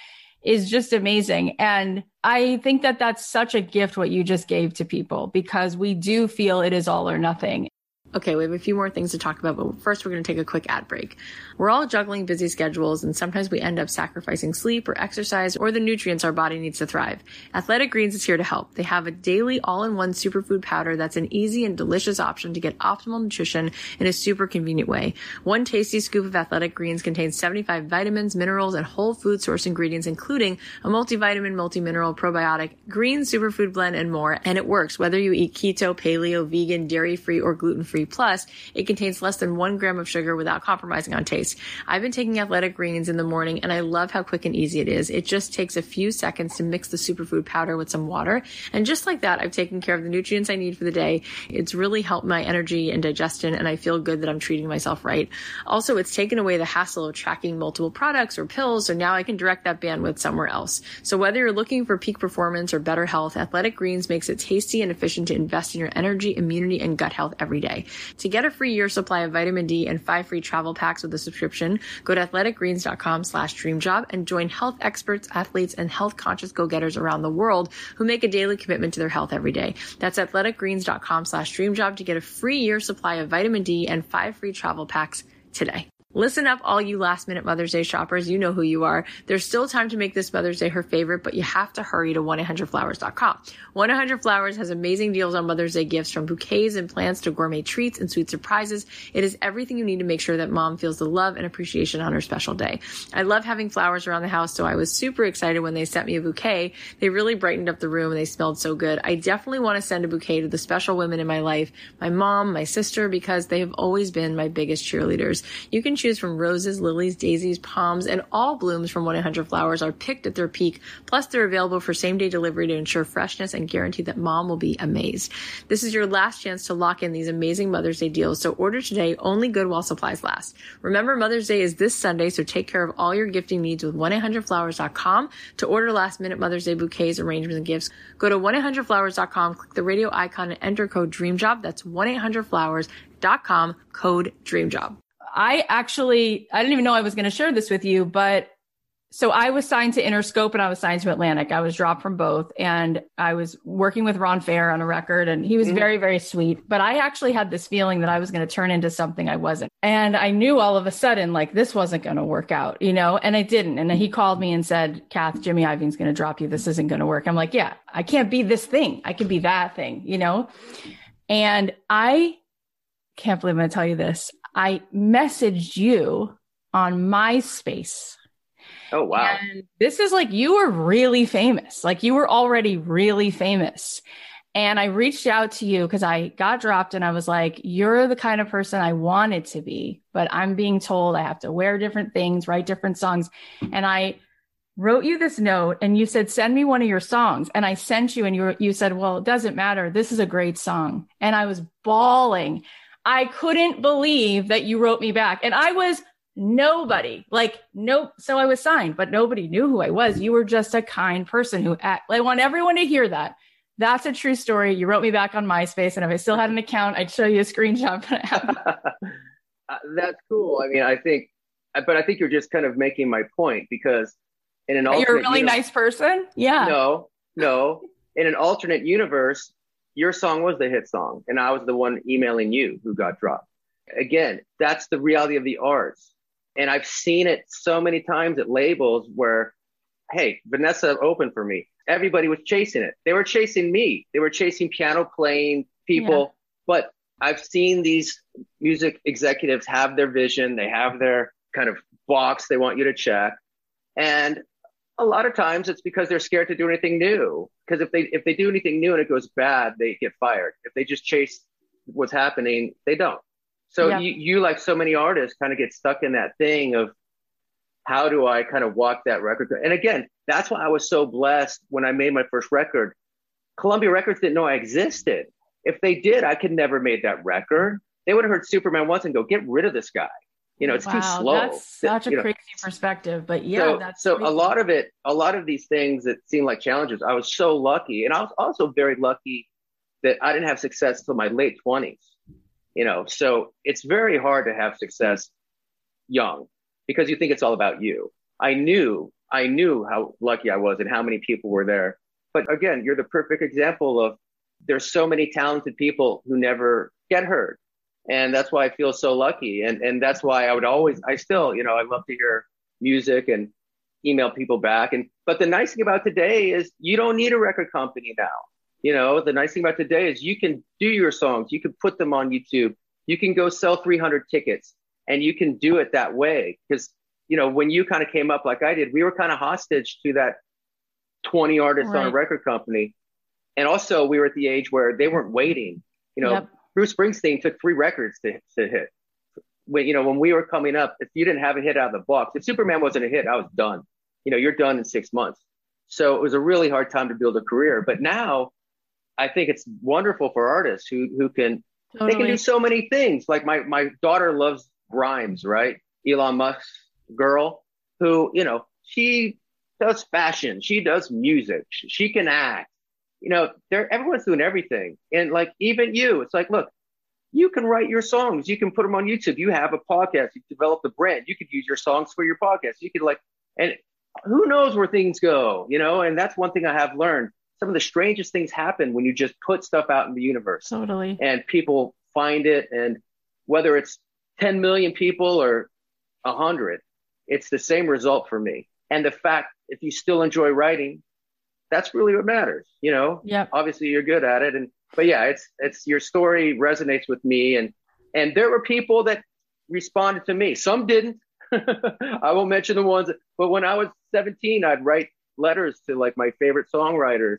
is just amazing. And I think that that's such a gift what you just gave to people because we do feel it is all or nothing. Okay, we have a few more things to talk about, but first we're going to take a quick ad break. We're all juggling busy schedules and sometimes we end up sacrificing sleep or exercise or the nutrients our body needs to thrive. Athletic Greens is here to help. They have a daily all-in-one superfood powder that's an easy and delicious option to get optimal nutrition in a super convenient way. One tasty scoop of Athletic Greens contains 75 vitamins, minerals, and whole food source ingredients, including a multivitamin, multimineral, probiotic, green superfood blend, and more. And it works whether you eat keto, paleo, vegan, dairy-free, or gluten-free Plus, it contains less than one gram of sugar without compromising on taste. I've been taking athletic greens in the morning and I love how quick and easy it is. It just takes a few seconds to mix the superfood powder with some water. And just like that, I've taken care of the nutrients I need for the day. It's really helped my energy and digestion and I feel good that I'm treating myself right. Also, it's taken away the hassle of tracking multiple products or pills. So now I can direct that bandwidth somewhere else. So whether you're looking for peak performance or better health, Athletic Greens makes it tasty and efficient to invest in your energy, immunity, and gut health every day. To get a free year supply of vitamin D and five free travel packs with a subscription, go to athleticgreens.com slash dreamjob and join health experts, athletes, and health conscious go-getters around the world who make a daily commitment to their health every day. That's athleticgreens.com slash dreamjob to get a free year supply of vitamin D and five free travel packs today. Listen up, all you last minute Mother's Day shoppers. You know who you are. There's still time to make this Mother's Day her favorite, but you have to hurry to 1-800-Flowers.com. 1-800-Flowers has amazing deals on Mother's Day gifts from bouquets and plants to gourmet treats and sweet surprises. It is everything you need to make sure that mom feels the love and appreciation on her special day. I love having flowers around the house, so I was super excited when they sent me a bouquet. They really brightened up the room and they smelled so good. I definitely want to send a bouquet to the special women in my life, my mom, my sister, because they have always been my biggest cheerleaders. You can choose from roses, lilies, daisies, palms, and all blooms from 1-800 Flowers are picked at their peak. Plus, they're available for same day delivery to ensure freshness and guarantee that mom will be amazed. This is your last chance to lock in these amazing Mother's Day deals, so order today, only good while supplies last. Remember, Mother's Day is this Sunday, so take care of all your gifting needs with 1-800-Flowers.com. To order last minute Mother's Day bouquets, arrangements, and gifts, go to 1-800-Flowers.com, click the radio icon, and enter code DREAMJOB. That's 1-800-Flowers.com, code DREAMJOB. I actually, I didn't even know I was going to share this with you, but so I was signed to Interscope and I was signed to Atlantic. I was dropped from both and I was working with Ron Fair on a record and he was mm-hmm. very, very sweet. But I actually had this feeling that I was going to turn into something I wasn't. And I knew all of a sudden, like, this wasn't going to work out, you know, and it didn't. And he called me and said, Kath, Jimmy Iovine's going to drop you. This isn't going to work. I'm like, yeah, I can't be this thing. I can be that thing, you know? And I can't believe I'm going to tell you this. I messaged you on MySpace. Oh, wow. And this is like you were really famous. Like you were already really famous. And I reached out to you because I got dropped and I was like, you're the kind of person I wanted to be, but I'm being told I have to wear different things, write different songs. And I wrote you this note and you said, send me one of your songs. And I sent you and you, were, you said, well, it doesn't matter. This is a great song. And I was bawling. I couldn't believe that you wrote me back. And I was nobody, like, nope. So I was signed, but nobody knew who I was. You were just a kind person who act, I want everyone to hear that. That's a true story. You wrote me back on MySpace, and if I still had an account, I'd show you a screenshot. uh, That's cool. I mean, I think, but I think you're just kind of making my point because in an alternate, you're a really nice person. Yeah. No, no. In an alternate universe, your song was the hit song, and I was the one emailing you who got dropped. Again, that's the reality of the arts. And I've seen it so many times at labels where, hey, Vanessa opened for me. Everybody was chasing it. They were chasing me. They were chasing piano playing people. Yeah. But I've seen these music executives have their vision. They have their kind of box they want you to check. And a lot of times it's because they're scared to do anything new. Because if they if they do anything new and it goes bad, they get fired. If they just chase what's happening, they don't. So yeah. you, you like so many artists kind of get stuck in that thing of how do I kind of walk that record? And again, that's why I was so blessed when I made my first record. Columbia Records didn't know I existed. If they did, I could never made that record. They would have heard Superman once and go, get rid of this guy. You know, it's wow, too slow. That's such a you crazy perspective. But yeah, so, that's so crazy. a lot of it, a lot of these things that seem like challenges, I was so lucky. And I was also very lucky that I didn't have success till my late 20s. You know, so it's very hard to have success young because you think it's all about you. I knew, I knew how lucky I was and how many people were there. But again, you're the perfect example of there's so many talented people who never get heard and that's why I feel so lucky. And and that's why I would always, I still, you know, I love to hear music and email people back. And but the nice thing about today is you don't need a record company now. You know, the nice thing about today is you can do your songs, you can put them on YouTube, you can go sell 300 tickets, and you can do it that way. Because you know, when you kind of came up like I did, we were kind of hostage to that 20 artists right. on a record company. And also, we were at the age where they weren't waiting. You know, yep. Bruce Springsteen took three records to, to hit. When you know when we were coming up, if you didn't have a hit out of the box, if Superman wasn't a hit, I was done. You know, you're done in six months. So it was a really hard time to build a career. But now, I think it's wonderful for artists who who can totally. they can do so many things. Like my my daughter loves Grimes, right? Elon Musk's girl, who you know she does fashion, she does music, she can act, you know, they're everyone's doing everything. And like even you, it's like, look, you can write your songs, you can put them on YouTube. You have a podcast, you develop the brand, you could use your songs for your podcast. You could like, and who knows where things go, you know? And that's one thing I have learned. Some of the strangest things happen when you just put stuff out in the universe. Totally. And people find it. And whether it's 10 million people or 100, it's the same result for me. And the fact, if you still enjoy writing, that's really what matters. You know, yeah. Obviously, you're good at it, and but yeah, it's it's your story resonates with me, and and there were people that responded to me. Some didn't. I won't mention the ones, but when I was 17, I'd write letters to like my favorite songwriters,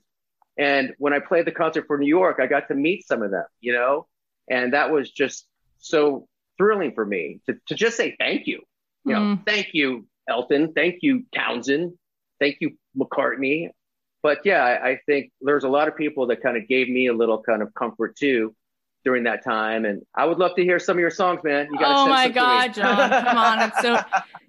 and when I played the concert for New York, I got to meet some of them. You know, and that was just so thrilling for me to to just say thank you. You know, mm. thank you, Elton. Thank you, Townshend. Thank you, McCartney but yeah, I, I think there's a lot of people that kind of gave me a little kind of comfort too during that time. And I would love to hear some of your songs, man. You oh my God, John, come on. It's so,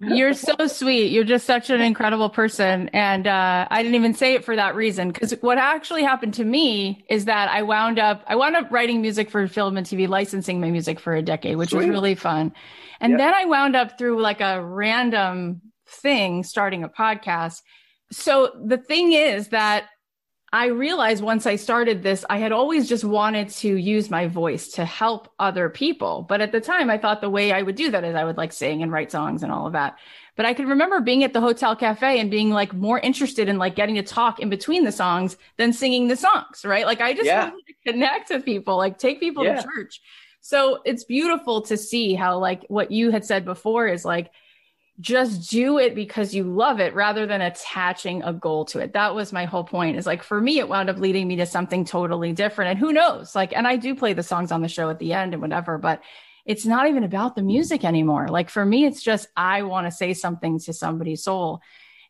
you're so sweet. You're just such an incredible person. And, uh, I didn't even say it for that reason. Cause what actually happened to me is that I wound up, I wound up writing music for film and TV, licensing my music for a decade, which sweet. was really fun. And yep. then I wound up through like a random thing, starting a podcast so the thing is that I realized once I started this, I had always just wanted to use my voice to help other people. But at the time, I thought the way I would do that is I would like sing and write songs and all of that. But I could remember being at the hotel cafe and being like more interested in like getting to talk in between the songs than singing the songs, right? Like I just yeah. wanted to connect with people, like take people yeah. to church. So it's beautiful to see how like what you had said before is like just do it because you love it rather than attaching a goal to it. That was my whole point is like for me, it wound up leading me to something totally different. And who knows? Like, and I do play the songs on the show at the end and whatever, but it's not even about the music anymore. Like for me, it's just I want to say something to somebody's soul.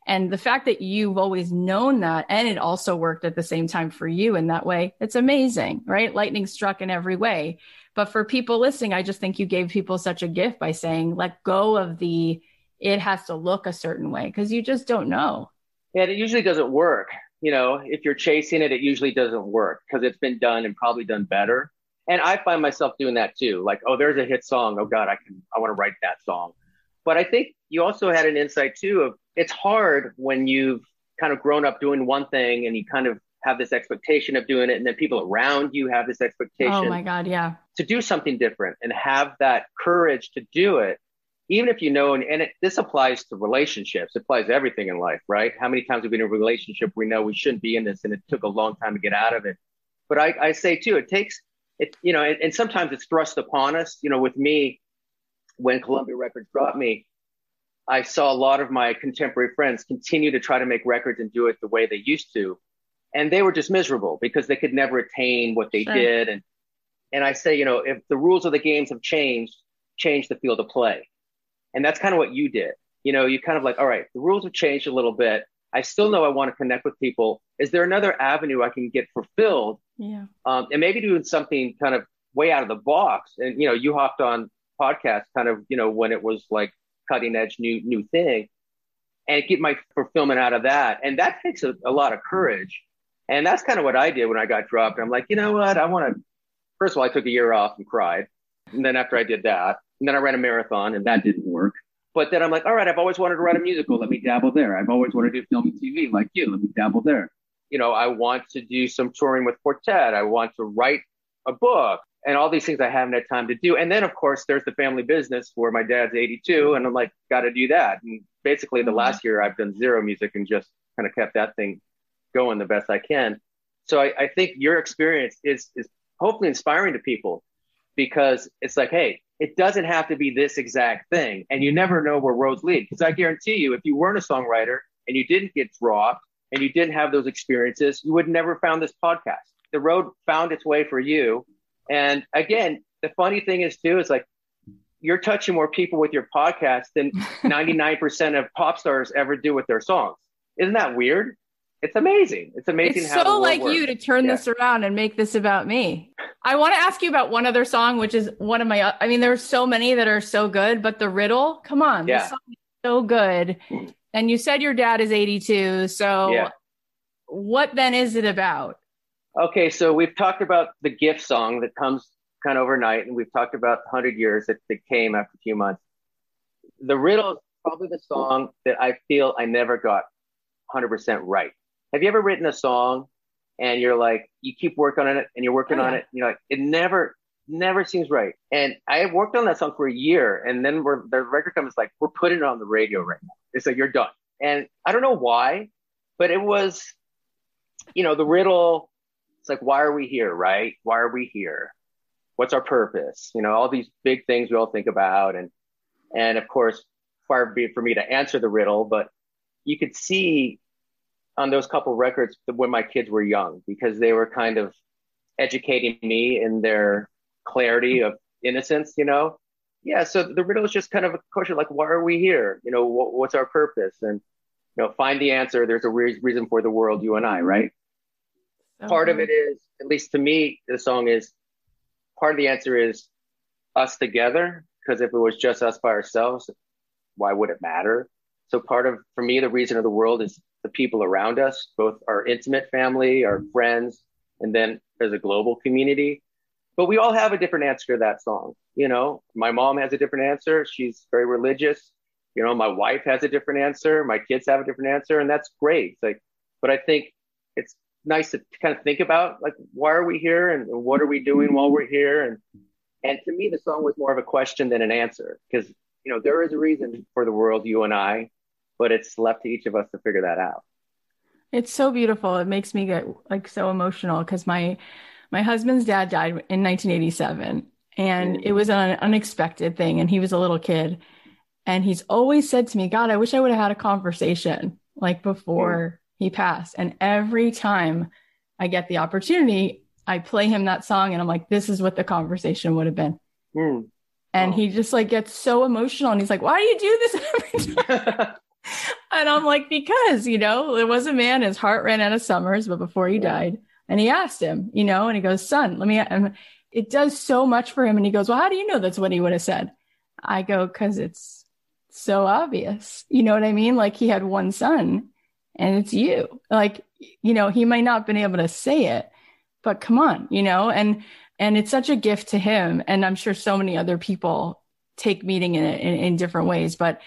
And the fact that you've always known that and it also worked at the same time for you in that way, it's amazing, right? Lightning struck in every way. But for people listening, I just think you gave people such a gift by saying, let go of the, it has to look a certain way because you just don't know. Yeah, it usually doesn't work. You know, if you're chasing it, it usually doesn't work because it's been done and probably done better. And I find myself doing that too. Like, oh, there's a hit song. Oh God, I can, I want to write that song. But I think you also had an insight too of it's hard when you've kind of grown up doing one thing and you kind of have this expectation of doing it and then people around you have this oh expectation. Oh my God, yeah. To do something different and have that courage to do it even if you know, and, and it, this applies to relationships, it applies to everything in life, right? How many times we've been in a relationship we know we shouldn't be in this and it took a long time to get out of it. But I, I say too, it takes it, you know, and, and sometimes it's thrust upon us. You know, with me, when Columbia Records brought me, I saw a lot of my contemporary friends continue to try to make records and do it the way they used to. And they were just miserable because they could never attain what they sure. did. And and I say, you know, if the rules of the games have changed, change the field of play and that's kind of what you did. you know, you kind of like, all right, the rules have changed a little bit. I still know I want to connect with people. Is there another avenue I can get fulfilled? Yeah. Um, and maybe doing something kind of way out of the box. And you know, you hopped on podcast kind of, you know, when it was like cutting edge new new thing, and get my fulfillment out of that. And that takes a, a lot of courage. And that's kind of what I did when I got dropped. I'm like, you know what? I want to. First of all, I took a year off and cried. And then after I did that, and then I ran a marathon, and that didn't work. But then I'm like, all right, I've always wanted to write a musical. Let me dabble there. I've always wanted to do film and TV like you. Let me dabble there. You know, I want to do some touring with Quartet. I want to write a book and all these things I haven't had time to do. And then, of course, there's the family business where my dad's 82, and I'm like, got to do that. And basically, the last year I've done zero music and just kind of kept that thing going the best I can. So I, I think your experience is is hopefully inspiring to people because it's like, hey, it doesn't have to be this exact thing. And you never know where roads lead. Because I guarantee you, if you weren't a songwriter and you didn't get dropped and you didn't have those experiences, you would never found this podcast. The road found its way for you. And again, the funny thing is too, is like you're touching more people with your podcast than 99% of pop stars ever do with their songs. Isn't that weird? It's amazing. It's amazing it's how so like works. you to turn yeah. this around and make this about me. I want to ask you about one other song, which is one of my. I mean, there are so many that are so good, but the riddle, come on, yeah. this song is so good. And you said your dad is 82, so yeah. what then is it about? Okay, so we've talked about the gift song that comes kind of overnight, and we've talked about 100 years that, that came after a few months. The riddle is probably the song that I feel I never got 100% right. Have you ever written a song and you're like, you keep working on it and you're working oh, yeah. on it, and you're like, it never, never seems right. And I worked on that song for a year, and then we're, the record comes like, we're putting it on the radio right now. It's like you're done. And I don't know why, but it was, you know, the riddle. It's like, why are we here, right? Why are we here? What's our purpose? You know, all these big things we all think about, and and of course, far be it for me to answer the riddle, but you could see on those couple records when my kids were young because they were kind of educating me in their clarity of innocence, you know? Yeah, so the riddle is just kind of a question like, why are we here? You know, what, what's our purpose? And, you know, find the answer. There's a re- reason for the world, you and I, mm-hmm. right? Okay. Part of it is, at least to me, the song is part of the answer is us together. Because if it was just us by ourselves, why would it matter? So part of, for me, the reason of the world is the people around us, both our intimate family, our friends, and then as a global community. But we all have a different answer to that song. You know, my mom has a different answer. She's very religious. You know, my wife has a different answer. My kids have a different answer, and that's great. It's like, but I think it's nice to kind of think about like why are we here and what are we doing while we're here and and to me the song was more of a question than an answer because you know there is a reason for the world you and i but it's left to each of us to figure that out. It's so beautiful. It makes me get like so emotional because my my husband's dad died in 1987 and it was an unexpected thing and he was a little kid and he's always said to me, "God, I wish I would have had a conversation like before he passed." And every time I get the opportunity, I play him that song and I'm like, "This is what the conversation would have been." Mm. And oh. he just like gets so emotional and he's like, "Why do you do this every time?" and I'm like, because, you know, there was a man, his heart ran out of summers, but before he died, and he asked him, you know, and he goes, son, let me, and it does so much for him. And he goes, well, how do you know that's what he would have said? I go, cause it's so obvious. You know what I mean? Like he had one son and it's you. Like, you know, he might not have been able to say it, but come on, you know, and, and it's such a gift to him. And I'm sure so many other people take meaning in it in, in different ways, but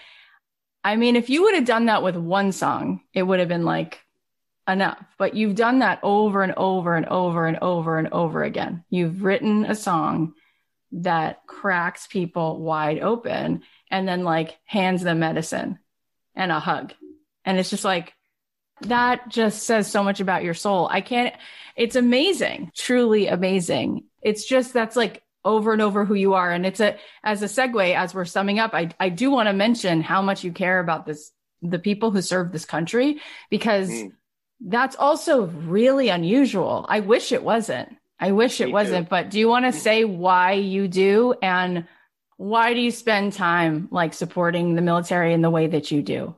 I mean, if you would have done that with one song, it would have been like enough. But you've done that over and over and over and over and over again. You've written a song that cracks people wide open and then like hands them medicine and a hug. And it's just like, that just says so much about your soul. I can't, it's amazing, truly amazing. It's just that's like over and over who you are. And it's a, as a segue, as we're summing up, I, I do want to mention how much you care about this, the people who serve this country, because mm. that's also really unusual. I wish it wasn't. I wish it Me wasn't, too. but do you want to say why you do and why do you spend time like supporting the military in the way that you do?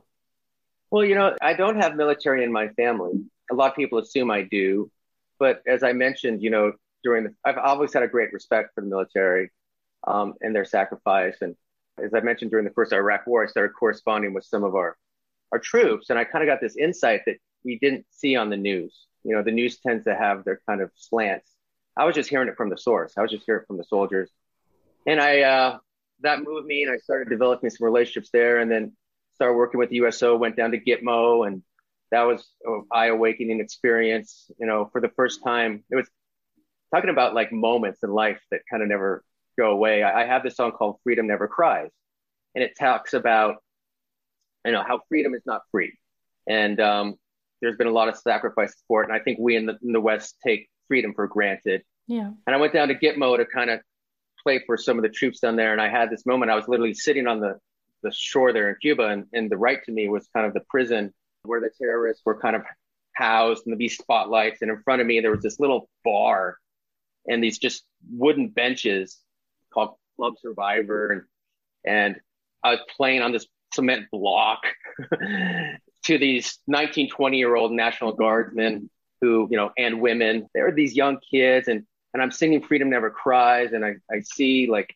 Well, you know, I don't have military in my family. A lot of people assume I do. But as I mentioned, you know, during the, I've always had a great respect for the military um, and their sacrifice. And as I mentioned during the first Iraq war, I started corresponding with some of our, our troops. And I kind of got this insight that we didn't see on the news. You know, the news tends to have their kind of slants. I was just hearing it from the source. I was just hearing it from the soldiers. And I, uh, that moved me and I started developing some relationships there and then started working with the USO, went down to Gitmo and that was an eye awakening experience. You know, for the first time, it was talking about like moments in life that kind of never go away. I, I have this song called Freedom Never Cries and it talks about, you know, how freedom is not free. And um, there's been a lot of sacrifice for it. And I think we in the, in the West take freedom for granted. Yeah. And I went down to Gitmo to kind of play for some of the troops down there. And I had this moment, I was literally sitting on the, the shore there in Cuba, and, and the right to me was kind of the prison where the terrorists were kind of housed and these spotlights. And in front of me, there was this little bar and these just wooden benches called Club Survivor. And, and I was playing on this cement block to these 19, 20 year old National Guardsmen who, you know, and women. There are these young kids and and I'm singing Freedom Never Cries, and I, I see like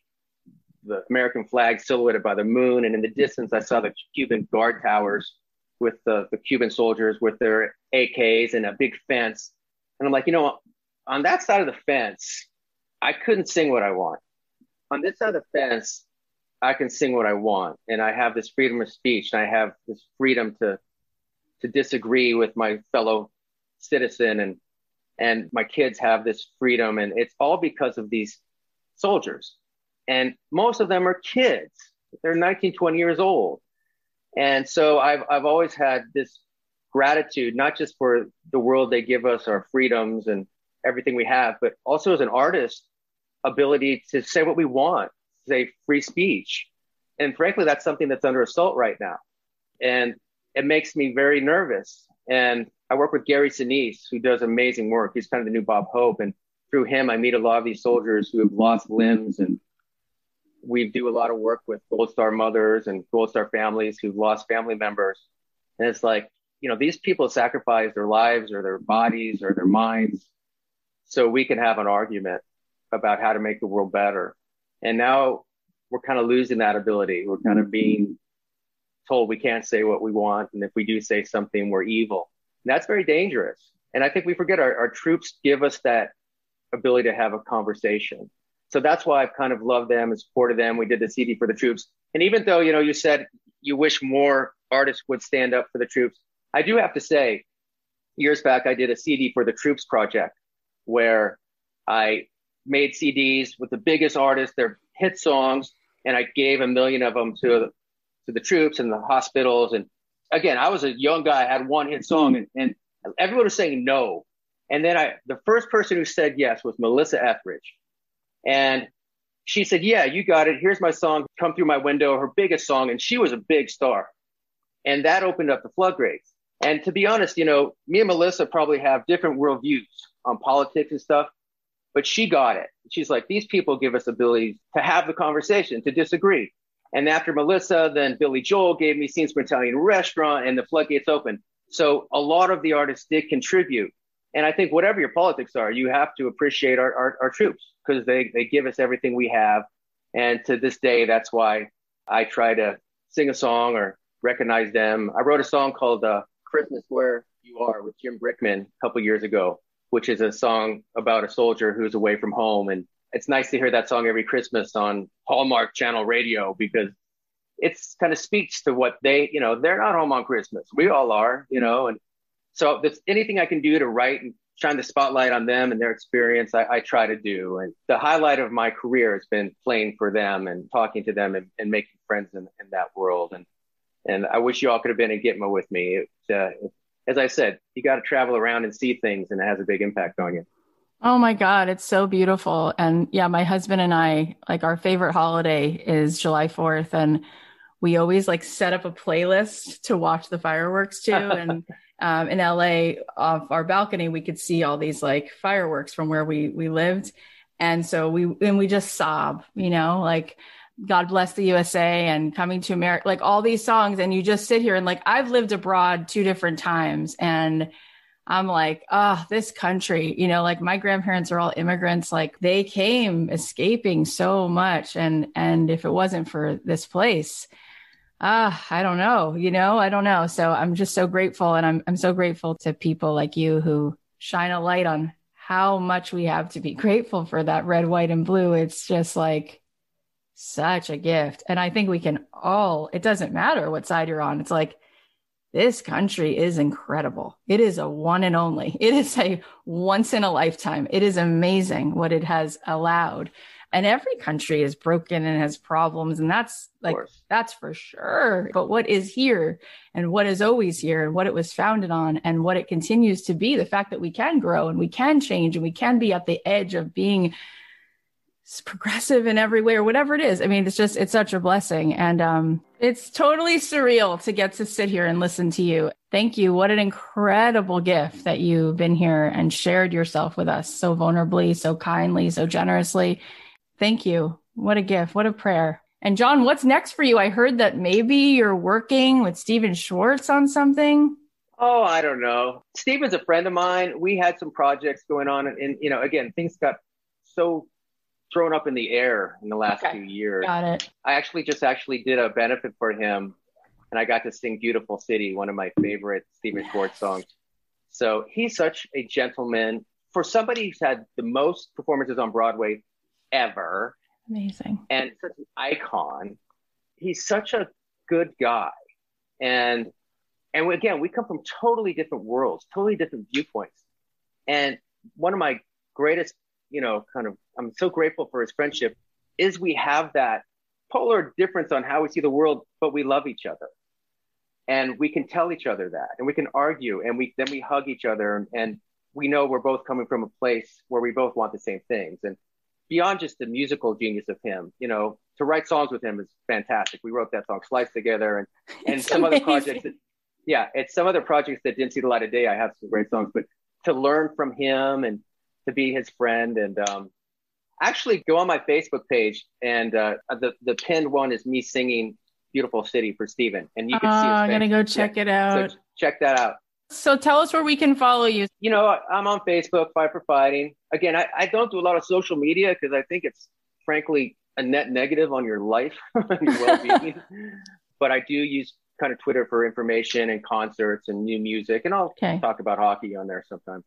the American flag silhouetted by the moon, and in the distance I saw the Cuban guard towers with the, the Cuban soldiers with their AKs and a big fence. And I'm like, you know, on that side of the fence, I couldn't sing what I want. On this side of the fence, I can sing what I want, and I have this freedom of speech, and I have this freedom to to disagree with my fellow citizen and and my kids have this freedom and it's all because of these soldiers. And most of them are kids. They're 19 20 years old. And so i've, I've always had this gratitude not just for the world they give us our freedoms and everything we have but also as an artist ability to say what we want say free speech and frankly that's something that's under assault right now and it makes me very nervous and I work with Gary Sinise, who does amazing work. He's kind of the new Bob Hope. And through him, I meet a lot of these soldiers who have lost limbs. And we do a lot of work with Gold Star mothers and Gold Star families who've lost family members. And it's like, you know, these people sacrifice their lives or their bodies or their minds so we can have an argument about how to make the world better. And now we're kind of losing that ability. We're kind of being told we can't say what we want. And if we do say something, we're evil. And that's very dangerous. And I think we forget our, our troops give us that ability to have a conversation. So that's why I've kind of loved them and supported them. We did the CD for the troops. And even though, you know, you said you wish more artists would stand up for the troops, I do have to say, years back, I did a CD for the troops project where I made CDs with the biggest artists, their hit songs, and I gave a million of them to, to the troops and the hospitals and again, I was a young guy, I had one hit song, and, and everyone was saying no. And then I, the first person who said yes was Melissa Etheridge. And she said, Yeah, you got it. Here's my song, Come Through My Window, her biggest song. And she was a big star. And that opened up the floodgates. And to be honest, you know, me and Melissa probably have different worldviews on politics and stuff, but she got it. She's like, These people give us abilities to have the conversation, to disagree. And after Melissa, then Billy Joel gave me Scenes from Italian Restaurant and the floodgates open. So a lot of the artists did contribute. And I think whatever your politics are, you have to appreciate our, our, our troops because they, they give us everything we have. And to this day, that's why I try to sing a song or recognize them. I wrote a song called uh, Christmas Where You Are with Jim Brickman a couple years ago, which is a song about a soldier who's away from home and it's nice to hear that song every Christmas on Hallmark Channel Radio because it's kind of speaks to what they, you know, they're not home on Christmas. We all are, you know, and so if there's anything I can do to write and shine the spotlight on them and their experience, I, I try to do. And the highlight of my career has been playing for them and talking to them and, and making friends in, in, that world. And and I wish you all could have been in Gitmo with me. It, uh, as I said, you got to travel around and see things, and it has a big impact on you. Oh my God, it's so beautiful. And yeah, my husband and I, like our favorite holiday is July 4th. And we always like set up a playlist to watch the fireworks too. And um, in LA, off our balcony, we could see all these like fireworks from where we we lived. And so we and we just sob, you know, like God bless the USA and coming to America, like all these songs. And you just sit here and like, I've lived abroad two different times and I'm like, oh, this country, you know, like my grandparents are all immigrants. Like they came escaping so much. And, and if it wasn't for this place, ah, uh, I don't know, you know, I don't know. So I'm just so grateful. And I'm, I'm so grateful to people like you who shine a light on how much we have to be grateful for that red, white, and blue. It's just like such a gift. And I think we can all, it doesn't matter what side you're on. It's like, this country is incredible. It is a one and only. It is a once in a lifetime. It is amazing what it has allowed. And every country is broken and has problems. And that's like, that's for sure. But what is here and what is always here and what it was founded on and what it continues to be the fact that we can grow and we can change and we can be at the edge of being progressive in every way or whatever it is. I mean, it's just, it's such a blessing. And um, it's totally surreal to get to sit here and listen to you. Thank you. What an incredible gift that you've been here and shared yourself with us so vulnerably, so kindly, so generously. Thank you. What a gift. What a prayer. And John, what's next for you? I heard that maybe you're working with Stephen Schwartz on something. Oh, I don't know. Stephen's a friend of mine. We had some projects going on, and, and you know, again, things got so thrown up in the air in the last okay. few years. Got it. I actually just actually did a benefit for him, and I got to sing "Beautiful City," one of my favorite Stephen Schwartz songs. So he's such a gentleman. For somebody who's had the most performances on Broadway ever, amazing, and such an icon, he's such a good guy. And and again, we come from totally different worlds, totally different viewpoints. And one of my greatest you know, kind of, I'm so grateful for his friendship, is we have that polar difference on how we see the world, but we love each other. And we can tell each other that, and we can argue, and we then we hug each other, and, and we know we're both coming from a place where we both want the same things. And beyond just the musical genius of him, you know, to write songs with him is fantastic. We wrote that song "Slice" together, and and some amazing. other projects. That, yeah, it's some other projects that didn't see the light of day. I have some great songs, but to learn from him and to be his friend and um, actually go on my Facebook page and uh, the the pinned one is me singing "Beautiful City" for Stephen, and you can see. I'm gonna go check yeah. it out. So check that out. So tell us where we can follow you. You know, I'm on Facebook, Five for Fighting. Again, I, I don't do a lot of social media because I think it's frankly a net negative on your life your well-being. but I do use kind of Twitter for information and concerts and new music, and I'll okay. talk about hockey on there sometimes.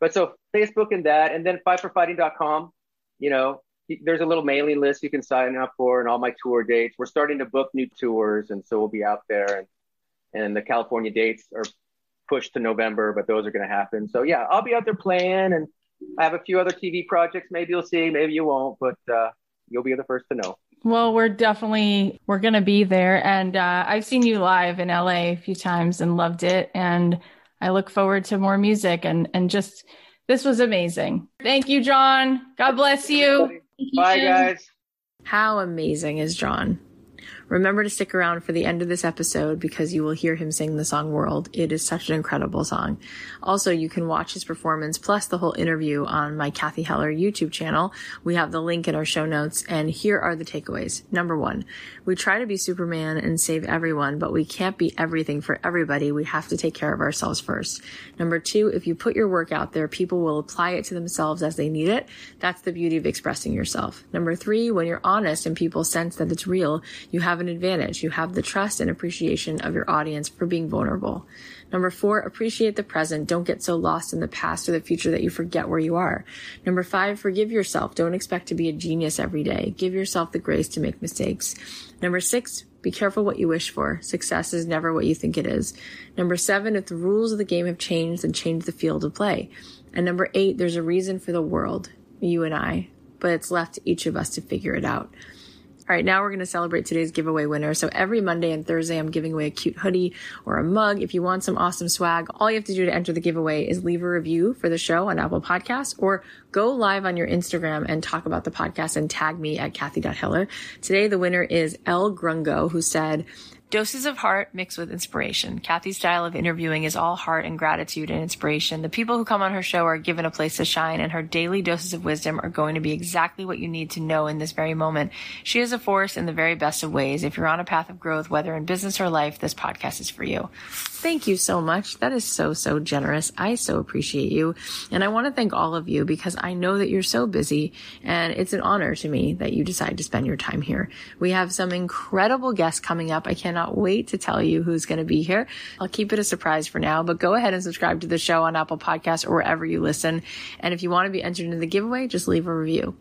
But so Facebook and that, and then fiveforfighting.com, you know, there's a little mailing list you can sign up for and all my tour dates. We're starting to book new tours, and so we'll be out there. And and the California dates are pushed to November, but those are going to happen. So yeah, I'll be out there playing, and I have a few other TV projects. Maybe you'll see, maybe you won't, but uh, you'll be the first to know. Well, we're definitely we're going to be there, and uh, I've seen you live in LA a few times and loved it, and I look forward to more music and and just this was amazing. Thank you, John. God bless you. Bye, guys. How amazing is John? Remember to stick around for the end of this episode because you will hear him sing the song World. It is such an incredible song. Also, you can watch his performance plus the whole interview on my Cathy Heller YouTube channel. We have the link in our show notes and here are the takeaways. Number one, we try to be Superman and save everyone, but we can't be everything for everybody. We have to take care of ourselves first. Number two, if you put your work out there, people will apply it to themselves as they need it. That's the beauty of expressing yourself. Number three, when you're honest and people sense that it's real, you have an advantage. You have the trust and appreciation of your audience for being vulnerable. Number four, appreciate the present. Don't get so lost in the past or the future that you forget where you are. Number five, forgive yourself. Don't expect to be a genius every day. Give yourself the grace to make mistakes. Number six, be careful what you wish for. Success is never what you think it is. Number seven, if the rules of the game have changed, then change the field of play. And number eight, there's a reason for the world, you and I, but it's left to each of us to figure it out. All right, now we're going to celebrate today's giveaway winner. So every Monday and Thursday, I'm giving away a cute hoodie or a mug. If you want some awesome swag, all you have to do to enter the giveaway is leave a review for the show on Apple Podcasts or go live on your Instagram and talk about the podcast and tag me at Cathy.Heller. Today, the winner is El Grungo, who said, Doses of heart mixed with inspiration. Cathy's style of interviewing is all heart and gratitude and inspiration. The people who come on her show are given a place to shine and her daily doses of wisdom are going to be exactly what you need to know in this very moment. She is a force in the very best of ways. If you're on a path of growth, whether in business or life, this podcast is for you. Thank you so much. That is so, so generous. I so appreciate you. And I want to thank all of you because I know that you're so busy and it's an honor to me that you decide to spend your time here. We have some incredible guests coming up. I cannot wait to tell you who's going to be here. I'll keep it a surprise for now, but go ahead and subscribe to the show on Apple Podcasts or wherever you listen. And if you want to be entered into the giveaway, just leave a review.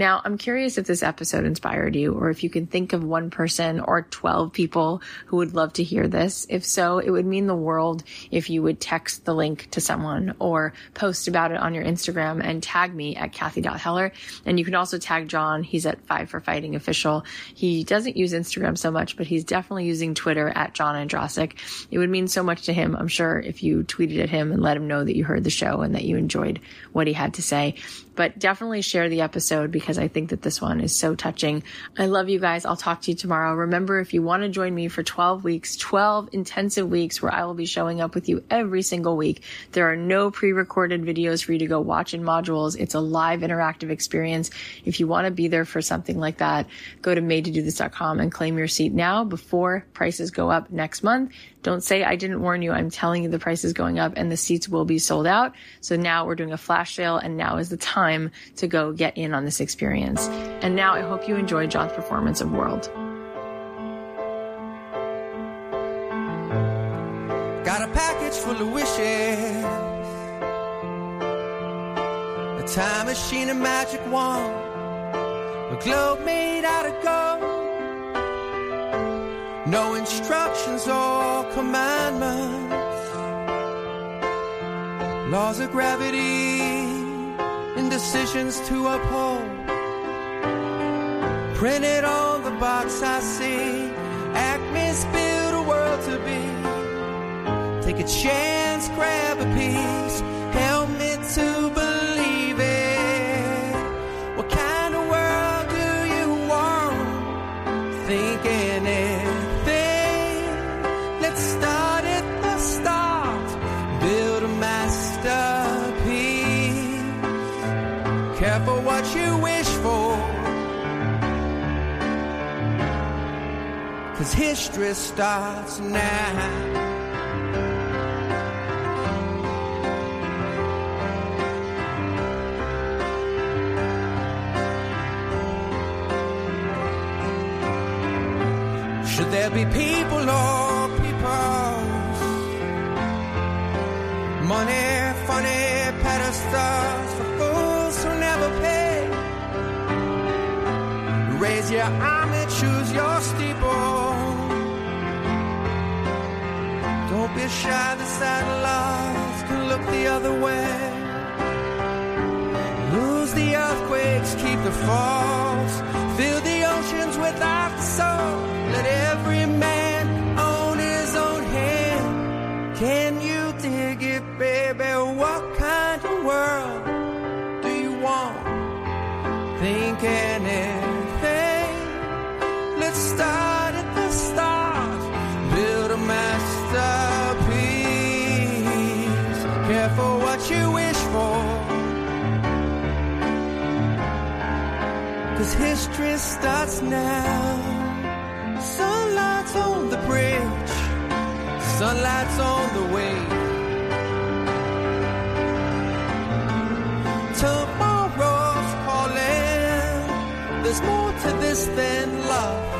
Now, I'm curious if this episode inspired you or if you can think of one person or 12 people who would love to hear this. If so, it would mean the world if you would text the link to someone or post about it on your Instagram and tag me at Cathy.Heller. And you can also tag John. He's at Five for Fighting Official. He doesn't use Instagram so much, but he's definitely using Twitter at John Ondrasik. It would mean so much to him, I'm sure, if you tweeted at him and let him know that you heard the show and that you enjoyed what he had to say but definitely share the episode because I think that this one is so touching. I love you guys. I'll talk to you tomorrow. Remember, if you want to join me for 12 weeks, 12 intensive weeks where I will be showing up with you every single week, there are no pre-recorded videos for you to go watch in modules. It's a live interactive experience. If you want to be there for something like that, go to madetodothis.com and claim your seat now before prices go up next month. Don't say I didn't warn you. I'm telling you the price is going up and the seats will be sold out. So now we're doing a flash sale and now is the time to go get in on this experience. And now I hope you enjoy John's performance of World. Got a package full of wishes. A time machine, a magic wand. A globe made out of gold. No instructions or commandments. Laws of gravity, indecisions to uphold. Printed on the box I see. Acme's build a world to be. Take a chance, grab a piece. Help me to Cause history starts now. Should there be people or peoples? Money, funny pedestals for fools who never pay. Raise your arm and choose your steeple. Don't be shy, the satellites can look the other way. Lose the earthquakes, keep the falls. Fill the oceans the soul. History starts now. Sunlight's on the bridge, sunlight's on the way. Tomorrow's calling. There's more to this than love.